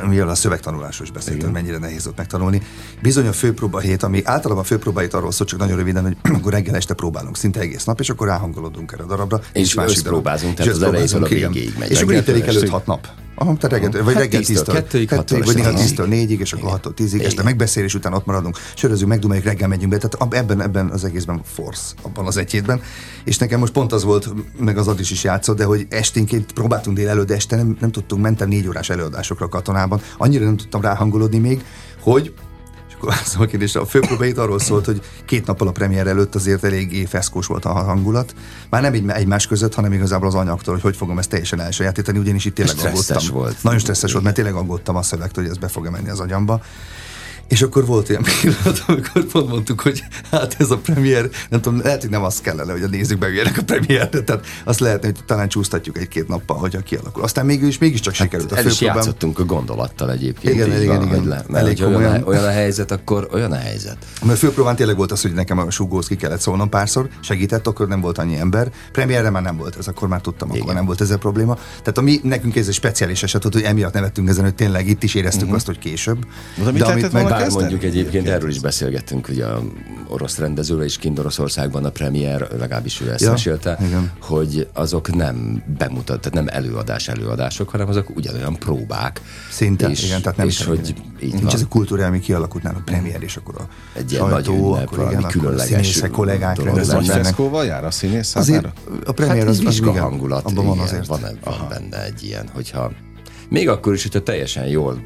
mivel a szövegtanulásról is beszéltem, hogy mennyire nehéz ott megtanulni. Bizony a főpróba hét, ami általában a főpróbáit arról szól, csak nagyon röviden, hogy akkor reggel este próbálunk szinte egész nap, és akkor ráhangolódunk erre a darabra. És összpróbázunk, tehát És az elejétől a végéig igen. megy. És akkor így telik előtt hat nap. Aha, te reggel, vagy Hát reggel 10-től 10-től, kettőig, hattól vagy néha 10-től 4-ig, és akkor 6-tól 10-ig, este megbeszélés után ott maradunk, sörözünk, megdumáljuk, reggel megyünk be, tehát ebben, ebben az egészben force, abban az egy hétben. És nekem most pont az volt, meg az Adis is játszott, de hogy esténként próbáltunk délelőtt, de este nem, nem tudtunk, mentem négy órás előadásokra a katonában, annyira nem tudtam ráhangolódni még, hogy az a kérdés, a főpróbait arról szólt, hogy két nappal a premier előtt azért eléggé feszkós volt a hangulat. Már nem egy, egymás között, hanem igazából az anyagtól, hogy hogy fogom ezt teljesen elsajátítani, ugyanis itt tényleg aggódtam. volt. Nagyon stresszes volt, mert tényleg aggódtam a szövegtől, hogy ez be fog menni az agyamba. És akkor volt olyan pillanat, amikor pont mondtuk, hogy hát ez a premier, nem tudom, lehet, hogy nem az kellene, hogy a nézők beüljenek a premierre, tehát azt lehetne, hogy talán csúsztatjuk egy-két nappal, hogyha kialakul. Aztán mégis, mégiscsak sikerült a El is főpróbám. játszottunk a gondolattal egyébként. Igen, igen, van, igen. hogy Le, mert Elég olyan, a, olyan a helyzet, akkor olyan a helyzet. Mert főpróbán tényleg volt az, hogy nekem a súgóhoz ki kellett szólnom párszor, segített, akkor nem volt annyi ember. Premierre már nem volt ez, akkor már tudtam, akkor Igen. nem volt ezzel probléma. Tehát ami nekünk ez egy speciális eset hogy emiatt nevettünk ezen, hogy tényleg itt is éreztük uh-huh. azt, hogy később. De mit lehetett volna Kezdeni? mondjuk egyébként erről is beszélgettünk, ugye a orosz rendezővel is kint Oroszországban a premier, legalábbis ő ezt Ja, mesélte, igen. hogy azok nem bemutat, tehát nem előadás előadások, hanem azok ugyanolyan próbák. Szinte, és, igen, tehát nem és hogy így Nincs van. ez a kultúra, ami kialakult nála, a premier, és akkor a Egy ilyen nagy ünnep, akkor valami igen, akkor a különleges színészek, kollégák, rendezők. feszkóval jár a színész Azért a premier hát az, az igen, hangulat, abban van azért. Van, van benne egy ilyen, hogyha még akkor is, hogyha teljesen jól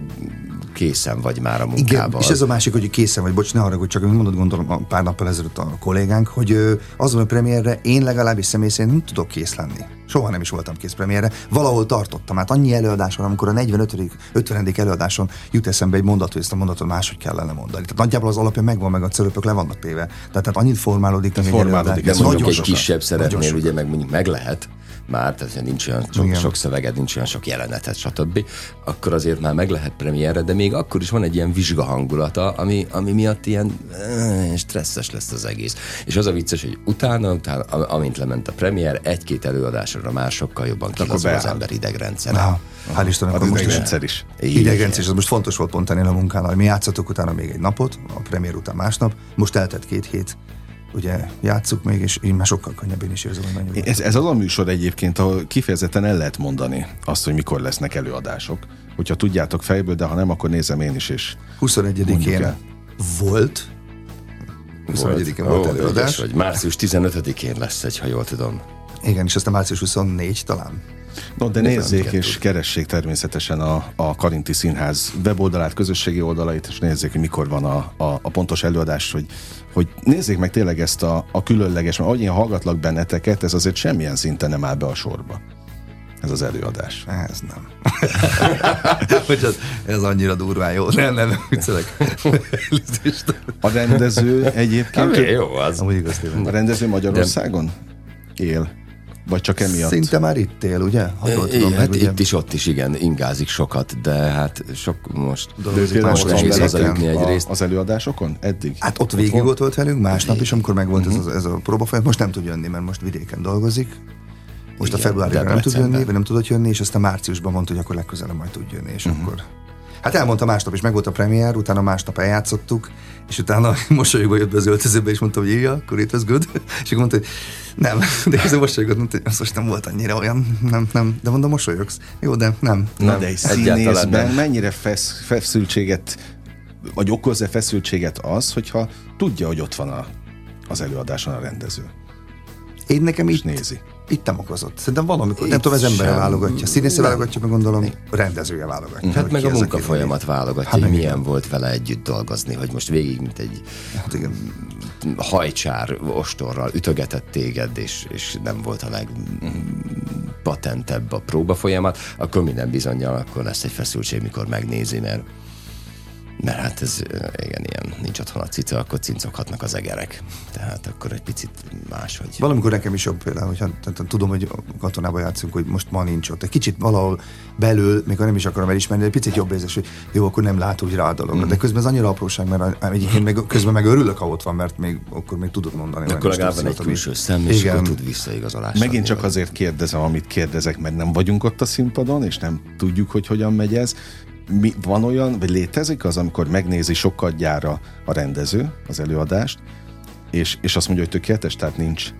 készen vagy már a Igen, munkában. és ez a másik, hogy készen vagy, bocs, ne haragudj, csak mondod, gondolom a pár nappal ezelőtt a kollégánk, hogy azon a premierre én legalábbis személy szerint nem tudok kész lenni. Soha nem is voltam kész premierre. Valahol tartottam. Hát annyi előadás van, amikor a 45. 50. előadáson jut eszembe egy mondat, hogy ezt a mondatot máshogy kellene mondani. Tehát nagyjából az alapja megvan, meg a cölöpök le vannak téve. Tehát, tehát annyit formálódik, egy formálódik, előadás. ez de mondjuk egy kisebb szeretnél, Nagyon ugye meg mondjuk meg lehet, már, tehát nincs olyan sok, Igen. sok szöveged, nincs olyan sok jelenetet, stb., akkor azért már meg lehet premierre, de még akkor is van egy ilyen vizsga hangulata, ami, ami miatt ilyen eh, stresszes lesz az egész. És az a vicces, hogy utána, utána am- amint lement a premier, egy-két előadásra már sokkal jobban kilazul az ember idegrendszer. Na, hál' Istennek, Az akkor most is idegrendszer is. Idegrendszer, és az most fontos volt pont ennél a munkánál, hogy mi játszottuk utána még egy napot, a premier után másnap, most eltett két hét, ugye játsszuk még, és én már sokkal könnyebb is érzem, hogy mennyi Ez, ez az a műsor egyébként, ahol kifejezetten el lehet mondani azt, hogy mikor lesznek előadások. Hogyha tudjátok fejből, de ha nem, akkor nézem én is, és Mondjuk 21-én el. volt, 21-én volt, Ó, előadás. vagy. Március 15-én lesz egy, ha jól tudom. Igen, és aztán március 24 talán. No, de nézzék és keressék természetesen a, a Karinti Színház weboldalát, közösségi oldalait, és nézzék, hogy mikor van a, a, a pontos előadás, hogy, hogy nézzék meg tényleg ezt a, a különleges, mert ahogy én hallgatlak benneteket, ez azért semmilyen szinten nem áll be a sorba. Ez az előadás. Ez nem. hogy ez, ez annyira durván jó. Nem, nem, nem, viccelek. A rendező egyébként, Jó, az. Amúgy igaz tényleg. a rendező Magyarországon él? Vagy csak emiatt? Szinte már itt él, ugye? Ha jól tudom, hát ugye? itt is, ott is, igen, ingázik sokat, de hát sok most... De Most nehéz a- egyrészt. az előadásokon? Eddig? Hát ott végig ott volt velünk, másnap is, amikor megvolt ez, a, ez a próbafolyamat. Most nem tud jönni, mert most vidéken dolgozik. Most a Igen, februárban nem tud jönni, vagy nem tudott jönni, és aztán márciusban mondta, hogy akkor legközelebb majd tud jönni, és akkor Hát elmondta másnap is, meg volt a premier, utána másnap eljátszottuk, és utána mosolyogva jött be az öltözőbe, és mondta, hogy írja, akkor it was good. És akkor mondta, hogy nem, de közben mosolygott, mondta, hogy az most nem volt annyira olyan, nem, nem, de mondom, mosolyogsz. Jó, de nem. Na nem. de egy színészben nem. mennyire fesz, feszültséget, vagy okoz-e feszültséget az, hogyha tudja, hogy ott van a, az előadáson a rendező, Én nekem és így, nézi. Itt nem okozott. Szerintem valamikor, Itt nem tudom, ez ember sem. válogatja. Színésze válogatja, meg gondolom, rendezője válogatja. Hát hogy meg a munkafolyamat válogatja, Hát hogy milyen volt vele együtt dolgozni, hogy most végig, mint egy Hát igen. hajcsár ostorral ütögetett téged, és, és nem volt a legpatentebb a próba folyamat, akkor minden bizonyal akkor lesz egy feszültség, mikor megnézi, mert mert hát ez, igen, ilyen, nincs otthon a cica, akkor cincoghatnak az egerek. Tehát akkor egy picit máshogy. Valamikor nekem is jobb például, hogyha tudom, hogy katonában játszunk, hogy most ma nincs ott. Egy kicsit valahol belül, még ha nem is akarom elismerni, de egy picit jobb érzés, hogy jó, akkor nem lát úgy rá a dolog. Mhm. De közben ez annyira apróság, mert egyébként meg, közben meg örülök, ha ott van, mert még akkor még tudod mondani. akkor legalább van egy külső szem, és Igen. akkor tud visszaigazolást Megint adni, csak vagy- azért kérdezem, amit kérdezek, mert nem vagyunk ott a színpadon, és nem tudjuk, hogy hogyan megy ez. Mi, van olyan, vagy létezik az, amikor megnézi sokadjára a rendező az előadást, és, és azt mondja, hogy tökéletes, tehát nincs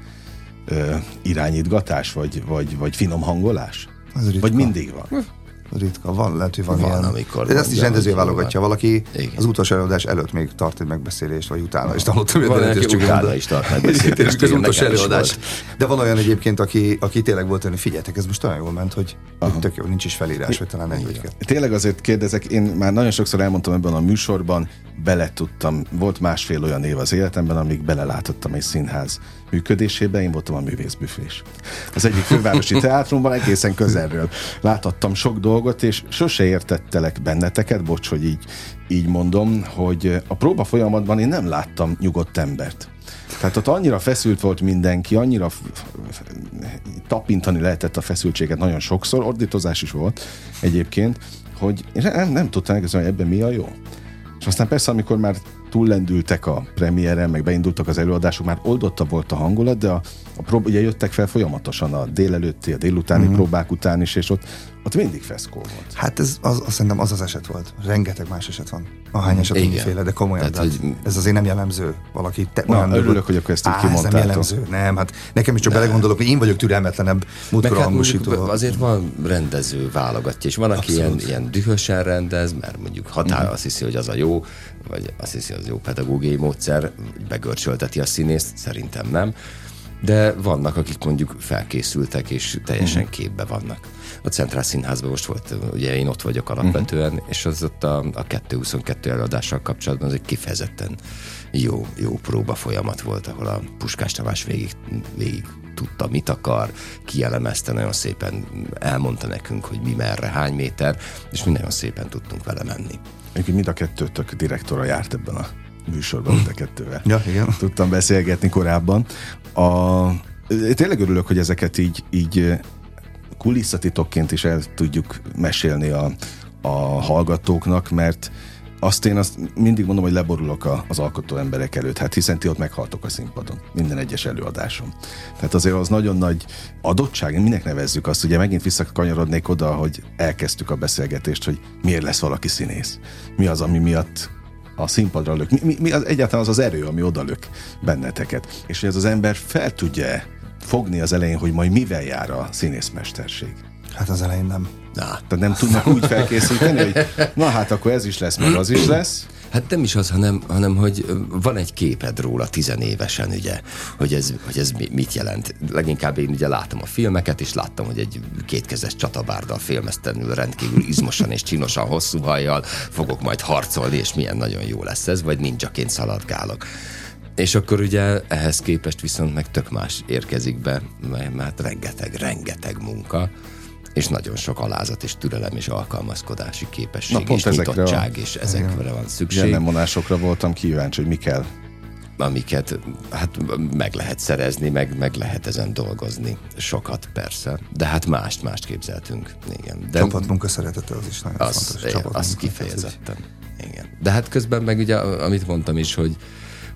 ö, irányítgatás, vagy, vagy, vagy finom hangolás? Ritka. Vagy mindig van? Ritka, van, lehet, hogy van, Van, ilyen. amikor de ezt is rendező válogatja. Valaki Igen. az utolsó előadás előtt még tart egy megbeszélést, vagy utána is hogy Van, aki csak utána is tart megbeszélést, és az utolsó előadás. De van olyan egyébként, aki, aki tényleg volt hogy figyeljetek, ez most olyan jól ment, hogy, hogy tök jó, nincs is felírás, vagy talán vagy kettő. Tényleg azért kérdezek, én már nagyon sokszor elmondtam ebben a műsorban, bele tudtam, volt másfél olyan év az életemben, amíg belelátottam egy színház működésébe, én voltam a művészbüfés. Az egyik fővárosi teátrumban egészen közelről láthattam sok dolgot, és sose értettelek benneteket, bocs, hogy így, így mondom, hogy a próba folyamatban én nem láttam nyugodt embert. Tehát ott annyira feszült volt mindenki, annyira tapintani lehetett a feszültséget nagyon sokszor, ordítozás is volt egyébként, hogy én nem, nem tudtam elkezdeni, hogy ebben mi a jó. És aztán persze, amikor már túllendültek a premiéren, meg beindultak az előadások, már oldotta volt a hangulat, de a, a prób- ugye jöttek fel folyamatosan a délelőtti, a délutáni Mhm. mm. próbák után is, és ott, ott mindig feszkó volt. Hát ez az, azt szerintem az az eset volt. Rengeteg más eset van. Ahány eset Igen. mindenféle, de komolyan. Tehát, Tehát, hogy- Ez azért nem jellemző. Valaki te, Na, olyan örülök, dögöt- hogy akkor ezt így Á, ez nem jellemző. Nem, hát nekem is csak belegondolok, hogy én vagyok türelmetlenebb múltkor hát hangosító. mondjuk azért van rendező válogatja, és van, aki ilyen, ilyen dühösen rendez, mert mondjuk határ Mhm. azt hiszi, hogy az a jó, vagy azt hiszi, hogy az jó pedagógiai módszer, begörcsölteti a színészt, szerintem nem. De vannak, akik mondjuk felkészültek, és teljesen Mhm. képbe vannak. A Centrál Színházban most volt, ugye én ott vagyok alapvetően, Mhm. és az ott a, a 222 előadással kapcsolatban az egy kifejezetten jó, jó próba folyamat volt, ahol a Puskás Tamás végig, végig tudta, mit akar, kielemezte, nagyon szépen elmondta nekünk, hogy mi merre, hány méter, és mi nagyon szépen tudtunk vele menni. Egyébként mind a kettőtök direktora járt ebben a műsorban, mind a kettővel. Ja, igen. Tudtam beszélgetni korábban. A, tényleg örülök, hogy ezeket így, így kulisszatitokként is el tudjuk mesélni a, a hallgatóknak, mert azt én azt mindig mondom, hogy leborulok a, az alkotó emberek előtt, hát hiszen ti ott meghaltok a színpadon, minden egyes előadáson. Tehát azért az nagyon nagy adottság, minek nevezzük azt, ugye megint visszakanyarodnék oda, hogy elkezdtük a beszélgetést, hogy miért lesz valaki színész. Mi az, ami miatt a színpadra lök. Mi, mi, mi az, egyáltalán az az erő, ami oda lök benneteket. És hogy ez az ember fel tudja fogni az elején, hogy majd mivel jár a színészmesterség. Hát az elején nem. Na, Tehát nem tudnak úgy felkészíteni, hogy na hát akkor ez is lesz, meg az is lesz. Hát nem is az, hanem, hanem hogy van egy képed róla tizenévesen, ugye, hogy ez, hogy ez mi- mit jelent. Leginkább én ugye láttam a filmeket, és láttam, hogy egy kétkezes csatabárdal filmesztenül rendkívül izmosan és csinosan hosszú hajjal fogok majd harcolni, és milyen nagyon jó lesz ez, vagy ninjaként szaladgálok. És akkor ugye ehhez képest viszont meg tök más érkezik be, mert, mert rengeteg, rengeteg munka, és nagyon sok alázat és türelem és alkalmazkodási képesség Na, pont és ezekre a- nyitottság, és ezekre van szükség Jellemvonásokra voltam kíváncsi, hogy mi kell. amiket hát meg lehet szerezni, meg, meg lehet ezen dolgozni. Sokat persze, de hát mást, mást képzeltünk. Igen. De Csapatmunka szeretete az is nagyon az, fontos. az Csapatmunka. kifejezetten. Igen. De hát közben meg ugye, amit mondtam is, hogy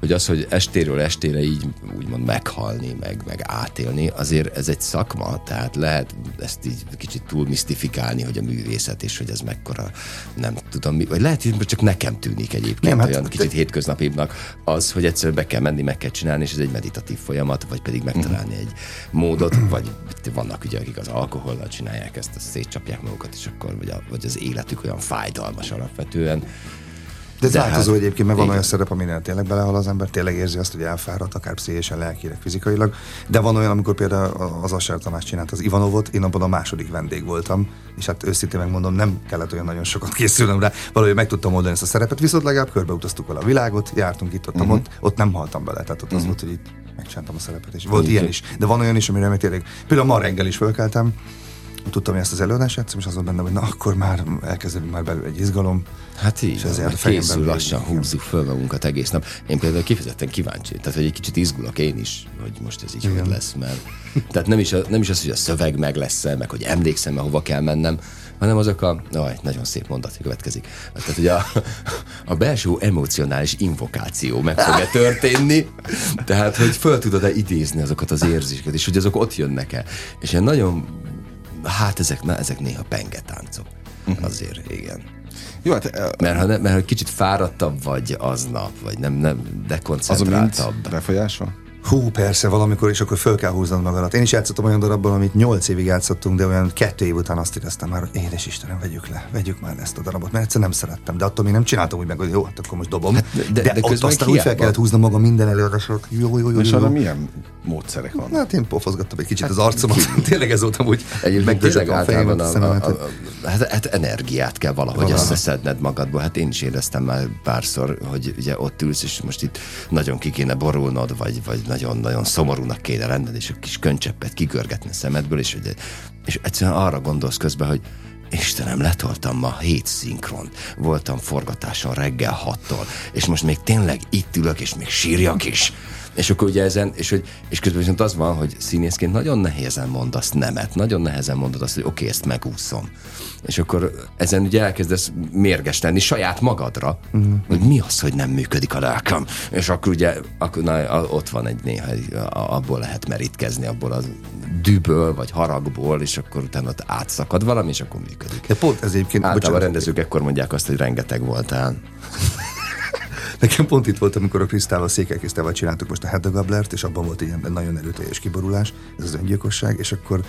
hogy az, hogy estéről estére így úgymond meghalni, meg, meg átélni, azért ez egy szakma, tehát lehet ezt így kicsit túl misztifikálni, hogy a művészet, és hogy ez mekkora, nem tudom mi, vagy lehet, hogy csak nekem tűnik egyébként nem, hát, olyan kicsit hétköznapibbnak az, hogy egyszerűen be kell menni, meg kell csinálni, és ez egy meditatív folyamat, vagy pedig megtalálni egy módot, vagy vannak ugye, akik az alkohollal csinálják ezt, azt szétcsapják magukat, és akkor, vagy, a, vagy az életük olyan fájdalmas alapvetően, de ez változó hát, egyébként, mert van olyan szerep, aminél tényleg belehal az ember, tényleg érzi azt, hogy elfáradt, akár pszichésen, lelkileg, fizikailag. De van olyan, amikor például az Asser Tamás csinált az Ivanovot, én abban a második vendég voltam, és hát őszintén megmondom, nem kellett olyan nagyon sokat készülnöm rá, valahogy meg tudtam oldani ezt a szerepet, viszont legalább körbeutaztuk vele a világot, jártunk itt, ott, uh-huh. ott, ott nem haltam bele, tehát ott uh-huh. az mhm. volt, hogy itt megcsináltam a szerepet, és volt ilyen is. De van olyan is, amire tényleg, például ma reggel is fölkeltem, tudtam, ezt az előadást és az volt benne, hogy na akkor már elkezdődik már belül egy izgalom. Hát így, ezért készül lassan húzzuk föl magunkat egész nap. Én például kifejezetten kíváncsi, tehát hogy egy kicsit izgulok én is, hogy most ez így Igen. hogy lesz, mert tehát nem is, a, nem is az, hogy a szöveg meg lesz -e, meg hogy emlékszem hova kell mennem, hanem azok a, aj, nagyon szép mondat következik. Tehát, hogy a, a belső emocionális invokáció meg fog-e történni, tehát, hogy föl tudod-e idézni azokat az érzéseket, és hogy azok ott jönnek-e. És én nagyon hát ezek, na, ezek néha pengetáncok. Uh-huh. Azért, igen. Jó, hát, uh, mert, ha ne, mert ha kicsit fáradtabb vagy aznap, vagy nem, nem dekoncentráltabb. Az befolyásol? Hú, persze, valamikor, és akkor föl kell húznod magadat. Én is játszottam olyan darabban, amit nyolc évig játszottunk, de olyan kettő év után azt éreztem már, hogy édes Istenem, vegyük le, vegyük már ezt a darabot, mert egyszer nem szerettem, de attól még nem csináltam úgy meg, hogy jó, hát akkor most dobom. Hát, de, de, de, de ott aztán úgy fel kellett húznom magam minden előadásot. Jó, jó, jó, És arra milyen módszerek vannak? Hát én pofozgattam egy kicsit hát, az arcomat, tényleg ez voltam úgy. Egyébként tényleg általában a, a, a, a, hát, hát, energiát kell valahogy Vala. összeszedned magadból. Hát én is éreztem már párszor, hogy ugye ott ülsz, és most itt nagyon ki kéne borulnod, vagy, vagy nagyon-nagyon szomorú szomorúnak kéne lenned, és a kis könycseppet kigörgetni a szemedből, és, hogy, és egyszerűen arra gondolsz közben, hogy Istenem, letoltam ma hét szinkron. Voltam forgatáson reggel hattól, és most még tényleg itt ülök, és még sírjak is. És akkor ugye ezen, és, hogy, és közben viszont az van, hogy színészként nagyon nehézen mondasz nemet, nagyon nehezen mondod azt, hogy oké, okay, ezt megúszom. És akkor ezen ugye elkezdesz mérges lenni saját magadra, uh-huh. hogy mi az, hogy nem működik a lelkem. És akkor ugye akkor, na, ott van egy néha, abból lehet merítkezni, abból az dűből, vagy haragból, és akkor utána ott átszakad valami, és akkor működik. De pont ez egyébként... Általában a rendezők ekkor mondják azt, hogy rengeteg voltál. Nekem pont itt volt, amikor a Krisztával, Székely Krisztával csináltuk most a Hedda Gablert, és abban volt ilyen nagyon erőteljes kiborulás, ez az öngyilkosság, és akkor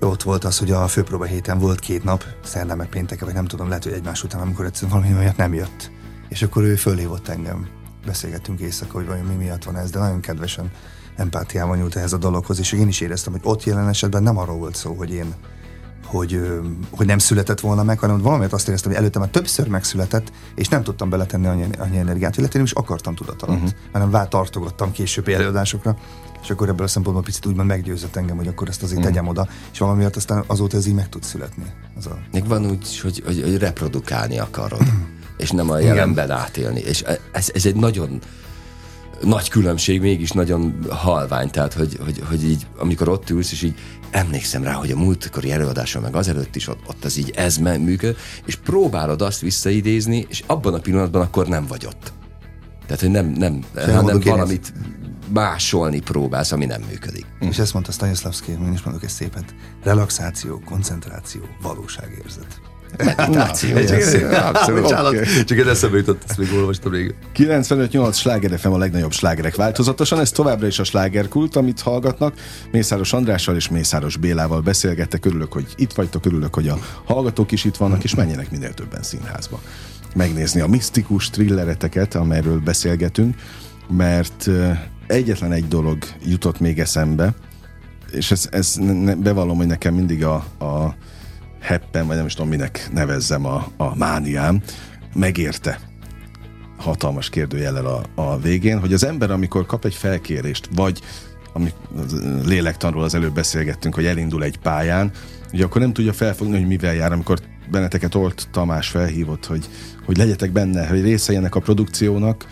ott volt az, hogy a főpróba héten volt két nap, szerdán meg pénteke, vagy nem tudom, lehet, hogy egymás után, amikor egyszerűen valami miatt nem jött. És akkor ő fölhívott engem. Beszélgettünk éjszaka, hogy vajon mi miatt van ez, de nagyon kedvesen empátiával nyújt ehhez a dologhoz, és én is éreztem, hogy ott jelen esetben nem arról volt szó, hogy én hogy, hogy nem született volna meg, hanem valamiért azt éreztem, hogy előtte már többször megszületett, és nem tudtam beletenni annyi, annyi energiát, illetve nem is akartam tudat alatt, uh-huh. hanem vár tartogattam későbbi előadásokra, és akkor ebből a szempontból picit úgymond meggyőzött engem, hogy akkor ezt azért uh-huh. tegyem oda, és valamiért aztán azóta ez így meg tud születni. Az a... Még van úgy, hogy, hogy, hogy reprodukálni akarod, és nem a jelenben Igen. átélni, és ez, ez egy nagyon nagy különbség, mégis nagyon halvány, tehát hogy, hogy, hogy így, amikor ott ülsz, és így emlékszem rá, hogy a múltkori előadáson, meg azelőtt is ott, ott az így ez működ, és próbálod azt visszaidézni, és abban a pillanatban akkor nem vagy ott. Tehát, hogy nem, nem, Sem hanem valamit másolni próbálsz, ami nem működik. És ezt mondta Stanislavski, én is mondok egy szépet. Relaxáció, koncentráció, valóságérzet. Meditáció. Abszolút. Okay. Csak ez eszembe jutott, ezt még olvastam még. 95-8 sláger FM a legnagyobb slágerek változatosan, ez továbbra is a slágerkult, amit hallgatnak. Mészáros Andrással és Mészáros Bélával beszélgettek, örülök, hogy itt vagytok, örülök, hogy a hallgatók is itt vannak, és menjenek minél többen színházba. Megnézni a misztikus thrillereteket, amelyről beszélgetünk, mert egyetlen egy dolog jutott még eszembe, és ez, ez bevallom, hogy nekem mindig a, a heppen, vagy nem is tudom, minek nevezzem a, a mániám, megérte. Hatalmas kérdőjellel a, a végén, hogy az ember, amikor kap egy felkérést, vagy ami lélektanról az előbb beszélgettünk, hogy elindul egy pályán, ugye akkor nem tudja felfogni, hogy mivel jár, amikor benneteket Olt Tamás felhívott, hogy, hogy legyetek benne, hogy része ennek a produkciónak,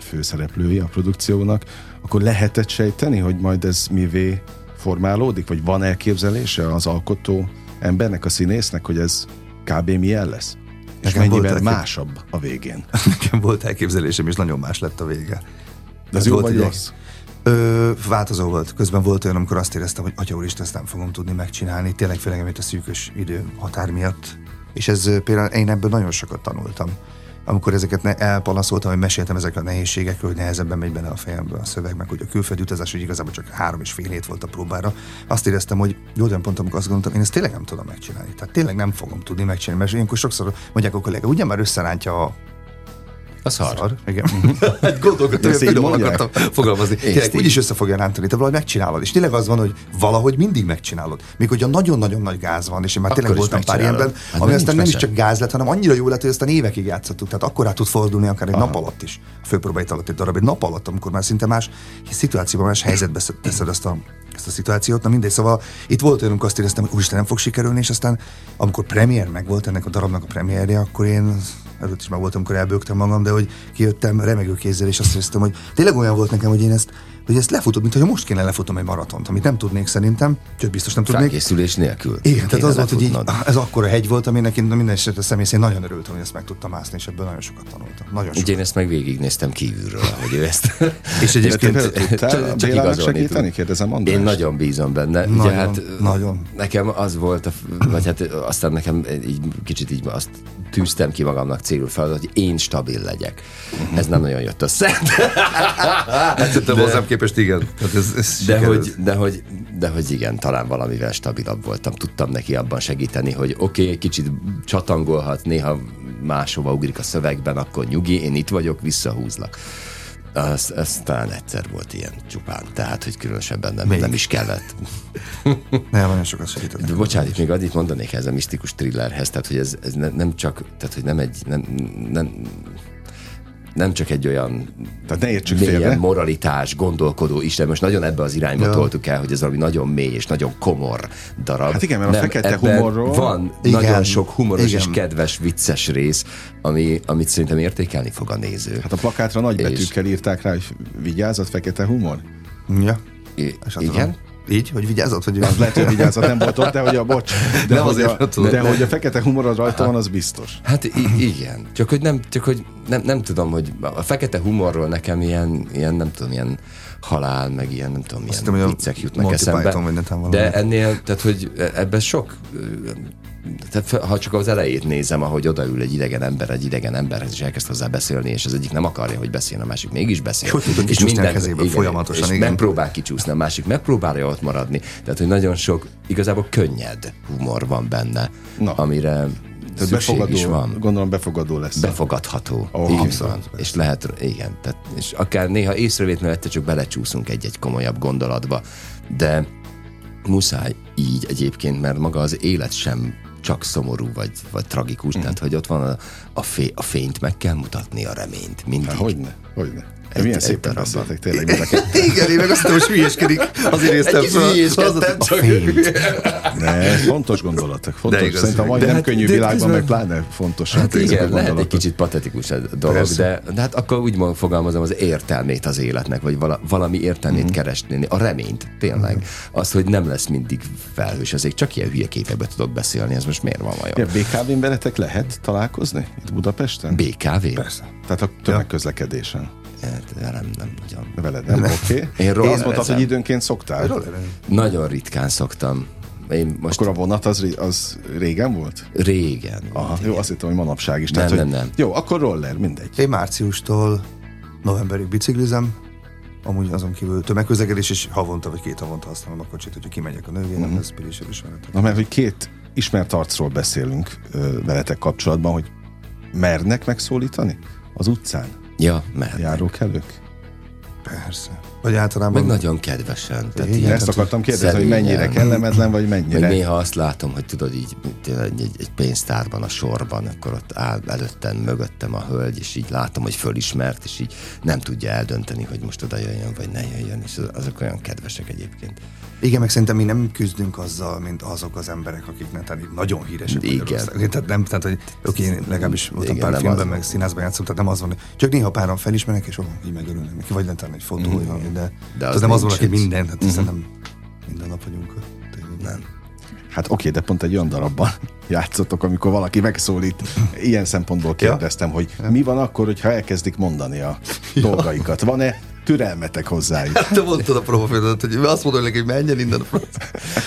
főszereplői a produkciónak, akkor lehetett sejteni, hogy majd ez mivé formálódik, vagy van elképzelése az alkotó embernek, a színésznek, hogy ez kb. milyen lesz? És Nekem mennyivel elkép... másabb a végén? Nekem volt elképzelésem, és nagyon más lett a vége. De ez jó volt vagy rossz? Ö, változó volt. Közben volt olyan, amikor azt éreztem, hogy Atya úristen, ezt nem fogom tudni megcsinálni. Tényleg főleg emiatt a szűkös idő határ miatt. És ez például én ebből nagyon sokat tanultam. Amikor ezeket ne, elpanaszoltam, hogy meséltem ezekről a nehézségekről, hogy nehezebben megy bele a fejembe a szöveg, meg hogy a külföldi utazás, hogy igazából csak három és fél hét volt a próbára. Azt éreztem, hogy jó olyan pont, amikor azt gondoltam, én ezt tényleg nem tudom megcsinálni. Tehát tényleg nem fogom tudni megcsinálni, mert ilyenkor sokszor mondják a kollégák, ugye már összerántja a A szar. Szar, igen. Hát Gondolkodtam, Ezt így akartam fogalmazni. Tényleg így. úgyis össze fogja rántani, te valahogy megcsinálod. És tényleg az van, hogy valahogy mindig megcsinálod. Még hogyha nagyon-nagyon nagy gáz van, és én már Akkor tényleg is voltam pár ilyenben, Hát ami aztán nem is csak gáz lett, hanem annyira jó lett, hogy aztán évekig játszottuk. Tehát akkor tud fordulni akár egy nap alatt is. A főpróbáit alatt egy darab, egy nap alatt, amikor már szinte más szituációban, más helyzetbe teszed ezt a, ezt a szituációt. Na mindegy, szóval itt volt olyan, amikor azt éreztem, hogy úristen nem fog sikerülni, és aztán amikor premier meg volt ennek a darabnak a premierje, akkor én előtt is már voltam, amikor elbőgtem magam, de hogy kijöttem remegő kézzel, és azt éreztem, hogy tényleg olyan volt nekem, hogy én ezt, hogy ezt lefutom, mint hogy most kéne lefutom egy maratont, amit nem tudnék szerintem, sőt biztos nem tudnék. Felkészülés nélkül. Igen, tehát az volt, hogy így, ez akkora hegy volt, aminek én minden esetre személy szerint nagyon örültem, hogy ezt meg tudtam mászni, és ebből nagyon sokat tanultam. Nagyon sokat. én ezt meg végignéztem kívülről, hogy ő ezt. És egyébként tudtál Csak- igazolni segíteni? Kérdezem András. Én nagyon bízom benne. Nagyon, Ugye, hát, nagyon. Nekem az volt, a, vagy hát aztán nekem így kicsit így azt tűztem ki magamnak célul feladat, hogy én stabil legyek. Ez nem nagyon jött össze. hát szerintem hozzám képest igen. Tehát ez, ez De sikerült. hogy, de, hogy, de hogy igen, talán valamivel stabilabb voltam. Tudtam neki abban segíteni, hogy oké, okay, kicsit csatangolhat, néha máshova ugrik a szövegben, akkor nyugi, én itt vagyok, visszahúzlak. Az, az talán egyszer volt ilyen csupán, tehát, hogy különösebben nem, Még? nem is kellett. Nem, nagyon sokat segített. De bocsánat, még annyit mondanék ez a misztikus thrillerhez, tehát hogy ez, ez ne, nem csak, tehát hogy nem egy, nem, nem, nem csak egy olyan Tehát ne értsük mélyen félre. moralitás, gondolkodó Isten, most nagyon ebbe az irányba Ja. toltuk el, hogy ez valami nagyon mély és nagyon komor darab. Hát igen, mert a fekete humorról- Van Igen, nagyon sok humoros igen. és kedves, vicces rész, ami, amit szerintem értékelni fog a néző. Hát a plakátra nagy És- betűkkel írták rá, hogy vigyázat, fekete humor. Ja. I- És azt igen? mondom, Így, hogy vigyázod, hogy Az lehet, hogy vigyázat nem volt ott, de hogy a bocs. De, Nem hogy, azért a, de hogy a fekete humorod rajta van, az biztos. Hát igen, csak hogy nem, csak hogy nem, nem tudom, hogy a fekete humorról nekem ilyen, ilyen nem tudom, ilyen halál, meg ilyen nem tudom, hittem, ilyen hogy a viccek jutnak Monty eszembe. Python vagy. De ennél, tehát hogy ebben sok tehát ha csak az elejét nézem, ahogy odaül egy idegen ember egy idegen emberhez, és elkezd hozzá beszélni, és az egyik nem akarja, hogy beszéljen, a másik mégis beszél. És hogy tudod kicsúszni a kezéből folyamatosan, és igen. megpróbál kicsúszni, a másik megpróbálja ott maradni. Tehát, hogy nagyon sok, igazából könnyed humor van benne, Na. amire Tehát szükség is befogadó, van gondolom befogadó lesz. befogadható. Oh, így abszolút, van. És lehet, igen. Tehát, és akár néha észrevétlenül egyszer csak belecsúszunk egy-egy komolyabb gondolatba, de muszáj így egyébként, mert maga az élet sem csak szomorú vagy, vagy tragikus, mm. tehát hogy ott van a, a, fé, a fényt, meg kell mutatni a reményt, mindig. Hát, hogyne, hogyne. De Egy- milyen szépen beszéltek, tényleg. mind a ketten. Igen, én meg azt hogy hülyeskedik. Azért néztem fel. a csak-. Ne, fontos gondolatok. Fontos. igaz, Szerintem a mai de nem hát- könnyű de világban, meg pláne fontos. Hát igen, lehet egy kicsit patetikus a dolog, de, de hát akkor úgy mond- fogalmazom az értelmét az életnek, vagy vala, valami értelmét Mhm. mm. keresni, a reményt, tényleg. Az, hogy nem lesz mindig felhős, azért csak ilyen hülye képekbe tudok beszélni, ez most miért van vajon? BKV-n veletek lehet találkozni itt Budapesten? BKV? Persze. Tehát a tömegközlekedésen. Hát, nem, nem nagyon. Veled nem, oké. Okay. Én Én azt mondtad, rollerezem. hogy időnként szoktál. Nagyon ritkán szoktam. Én most Akkor a vonat az, az régen volt? régen. Aha, jó, azt hittem, hogy manapság is. Nem, Tehát, nem, hogy, nem. Jó, akkor roller, mindegy. Én márciustól novemberig biciklizem, amúgy azon kívül tömegközlekedés, és havonta vagy két havonta használom a kocsit, hogyha kimegyek a nővéremhez, uh-huh. pirisebb is van. Na, mert hogy két ismert arcról beszélünk ö, veletek kapcsolatban, hogy mernek megszólítani az utcán Ja, mert. járókelők? Persze. Vagy általában... Meg nagyon kedvesen. Tehát Igen, Ezt akartam kérdezni, hogy szerényen. mennyire kellemetlen, vagy mennyire. néha azt látom, hogy tudod így egy, egy pénztárban a sorban, akkor ott áll előttem, mögöttem a hölgy, és így látom, hogy fölismert, és így nem tudja eldönteni, hogy most oda jöjjön, vagy ne jöjjön, és az- azok olyan kedvesek egyébként. Igen, meg szerintem mi nem küzdünk azzal, mint azok az emberek, akik netán nagyon híresek Igen. Tehát nem, tehát hogy oké, én legalábbis voltam Igen, pár filmben, az. meg színházban játszom, tehát nem az van, hogy csak néha páran felismernek, és oh, így megörülnek neki, vagy netán egy fotó, vagy valami, de, de az az nem az van, itt. minden, hát hiszen nem minden nap vagyunk. Nem. Hát oké, de pont egy olyan darabban játszotok, amikor valaki megszólít. Ilyen szempontból kérdeztem, hogy mi van akkor, hogyha elkezdik mondani a dolgaikat. Van-e türelmetek hozzájuk. Te mondtad a profilot, hogy azt mondod neki, hogy menjen innen a franc.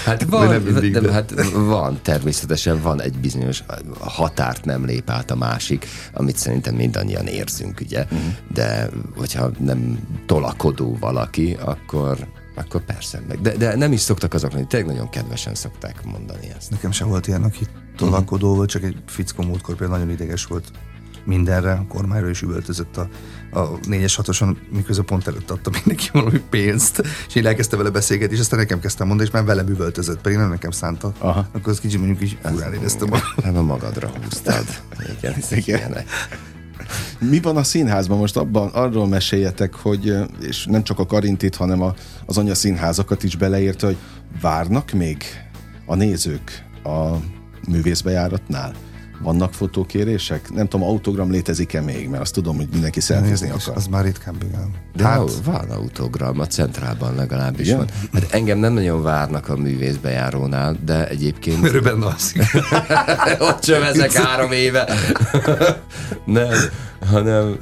Hát van, nem mindig, de, de- hát van, természetesen van egy bizonyos határt nem lép át a másik, amit szerintem mindannyian érzünk, ugye, Mhm. uh-huh. de hogyha nem tolakodó valaki, akkor akkor persze meg. De, de nem is szoktak azok lenni, tényleg nagyon kedvesen szokták mondani ezt. Nekem sem volt ilyen, aki tolakodó volt, csak egy fickó múltkor például nagyon ideges volt mindenre, a kormányra is üvöltözött a, a 4-es 6 miközben pont előtt adta mindenki valami pénzt, és én elkezdtem vele beszélgetni, és aztán nekem kezdtem mondani, és már velem üvöltözött, pedig nem nekem szánta. Aha. Akkor az kicsit mondjuk így furán éreztem. Nem a magadra húztad. Igen, Igen. Mi van a színházban? Most abban arról meséljetek, hogy, és nem csak a Karintit, hanem a, az anya színházakat is beleérte, hogy várnak még a nézők a művészbejáratnál? Vannak fotókérések? Nem tudom, autogram létezik-e még, mert azt tudom, hogy mindenki szelfizni akar. az már ritkább, igen. De hát, van autogram, a centrálban legalábbis Igen? van. Hát engem nem nagyon várnak a művészbejárónál, de egyébként Mert ő benne alszik. ott csövezek három éve. nem, hanem...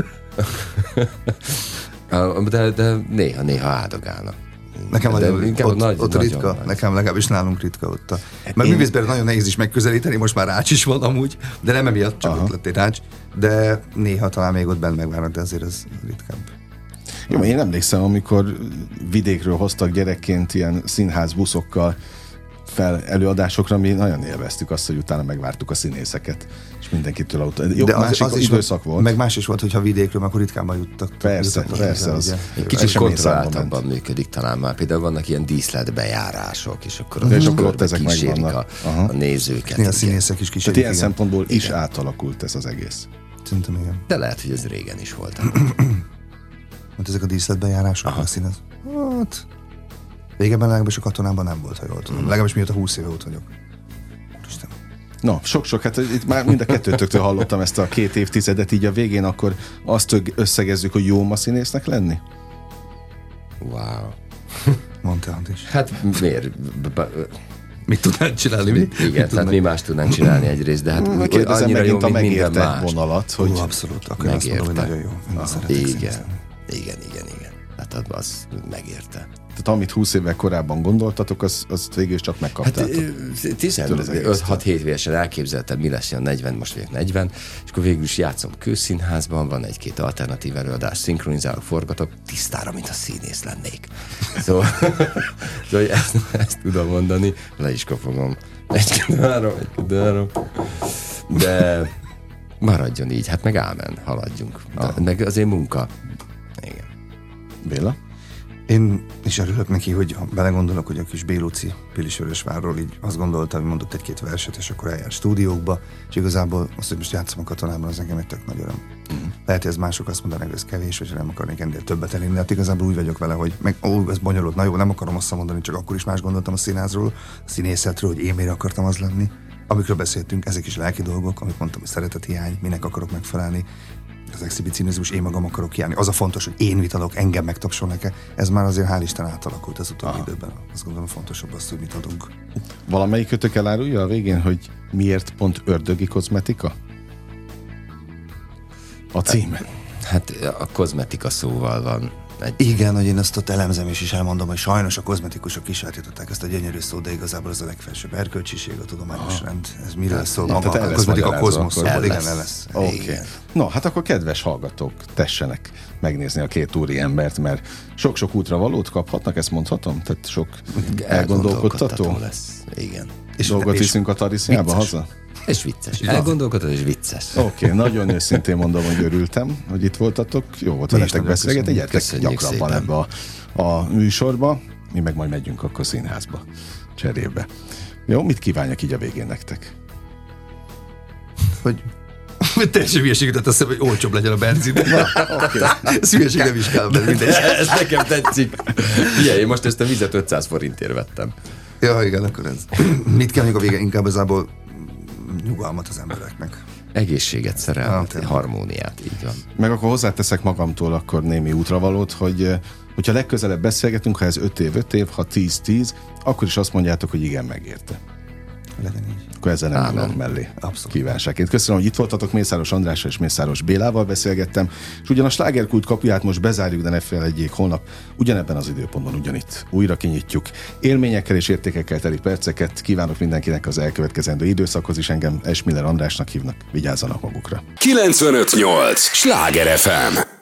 de, de néha, néha áldogálnak. Nekem de nagyon, inkább ott, nagy, ott nagyon ritka, nagy. nekem legalábbis nálunk ritka ott. A, mert Én- művészben nagyon nehéz is megközelíteni, most már rács is van amúgy, de nem emiatt, csak Aha. ott lett egy rács, de néha talán még ott bent megvárnak, de azért ez ritkább. Jó, én emlékszem, amikor vidékről hoztak gyerekként ilyen színház buszokkal fel előadásokra, mi nagyon élveztük azt, hogy utána megvártuk a színészeket, és mindenkitől autó. Jó, de másik az, az időszak volt. Meg más is volt, hogyha vidékről, akkor ritkában juttak. Persze, jutottak persze, az-. Egy kicsit kontrolláltabban működik talán már. Például vannak ilyen díszletbejárások, és akkor, De és akkor ott ezek megvannak. A, Aha. a nézőket. Néha a igen. színészek is Tehát kísérik. ilyen igen. szempontból is átalakult ez az egész. Szerintem igen. De lehet, hogy ez régen is volt. Mert ezek a díszletbejárások, a színez. Hát, régebben legalábbis a katonában nem volt, ha jól tudom. Legalábbis mióta 20 éve ott vagyok. No, sok-sok, hát itt már mind a kettőtöktől hallottam ezt a két évtizedet, így a végén akkor azt összegezzük, hogy jó ma színésznek lenni? Wow. Mondta is. Hát miért? Mit tudnál csinálni? Mi? Igen, tehát mi más tudnánk csinálni egyrészt, de hát hogy Kérdezem annyira jó, mint minden megérte más. vonalat, Hogy hogy abszolút. Akkor én azt mondom, hogy Megérte. nagyon jó. Szeretek Igen. Igen, igen, igen. Hát az- az megérte. tehát amit 20 évvel korábban gondoltatok, az, azt végül csak Hát megkaptátok. Az egész. 15-6-7 évesen elképzeltem, mi lesz, ilyen 40, most vagyok 40, és akkor végül is játszom kőszínházban, van egy-két alternatív előadás, szinkronizálok, forgatok, tisztára, mint a színész lennék. Szóval, szóval ezt, ezt tudom mondani, le is kapogom. Egy, három, egy, három. De maradjon így, hát meg ámen, haladjunk. De, meg azért munka. Béla? Én is örülök neki, hogy ha belegondolok, hogy a kis Béluci Pilisvörösvárról így azt gondolta, hogy mondott egy-két verset, és akkor eljár stúdiókba, és igazából azt, hogy most játszom a katonában, az nekem egy tök nagy öröm. Mm. Lehet, hogy ez mások azt mondanak, hogy ez kevés, vagy nem akarnék ennél többet elérni, de hát igazából úgy vagyok vele, hogy meg, ó, ez bonyolult, na jó, nem akarom azt mondani, csak akkor is más gondoltam a színházról, a színészetről, hogy én miért akartam az lenni. Amikről beszéltünk, ezek is lelki dolgok, amit mondtam, hogy szeretethiány, minek akarok megfelelni, az exhibicionizmus, én magam akarok kiállni. Az a fontos, hogy én vitalok, engem megtapsolnak-e. Ez már azért hál' Isten átalakult az utóbbi időben. Azt gondolom fontosabb az, hogy mit adunk. Valamelyik kötök elárulja a végén, hogy miért pont ördögi kozmetika? A címe. Hát a kozmetika szóval van egy Igen, hogy én azt ott elemzem és is elmondom, hogy sajnos a kozmetikusok kisátították ezt a gyönyörű szót, de igazából az a legfelsőbb erkölcsiség, a tudományos rend. Ez miről szól? Ja, Maga a kozmetika akkor. Igen, El lesz. Oké. Okay. No, hát akkor kedves hallgatók, tessenek megnézni a két úri embert, mert sok-sok útra valót kaphatnak, ezt mondhatom? Tehát sok elgondolkodtató lesz. Igen. és dolgot és viszünk a tarisznyába vicces. haza? És vicces. Elgondolkodod, és vicces. Oké, okay, nagyon őszintén mondom, hogy örültem, hogy itt voltatok. Jó volt veletek beszélgetni, gyertek gyakrabban szépen. ebbe a, a műsorba. Mi meg majd megyünk akkor színházba cserébe. Jó, mit kívánjak így a végén nektek? Hogy teljesen hülyeséget tett eszembe, hogy olcsóbb legyen a benzin. Oké. Ez hülyeség nem is kell, mindegy. Ez nekem tetszik. Ugye, én most ezt a vizet 500 forintért vettem. Ja, igen, akkor ez. Mit kell még a vége? Inkább igazából nyugalmat az embereknek. Egészséget, szerelmet, tényleg. harmóniát, így van. Meg akkor hozzáteszek magamtól akkor némi útravalót, hogy eh, hogyha legközelebb beszélgetünk, ha ez 5 év, 5 év, ha 10-10, akkor is azt mondjátok, hogy igen, megérte. Legyen így. Akkor ezzel nem állok mellé. Abszolút. Kívánságként. Köszönöm, hogy itt voltatok. Mészáros Andrással és Mészáros Bélával beszélgettem. És ugyan a slágerkult kapuját most bezárjuk, de ne felejtjék, holnap ugyanebben az időpontban ugyanitt újra kinyitjuk. Élményekkel és értékekkel teli perceket kívánok mindenkinek az elkövetkezendő időszakhoz is. Engem Esmiller Andrásnak hívnak. Vigyázzanak magukra. 958! Sláger FM!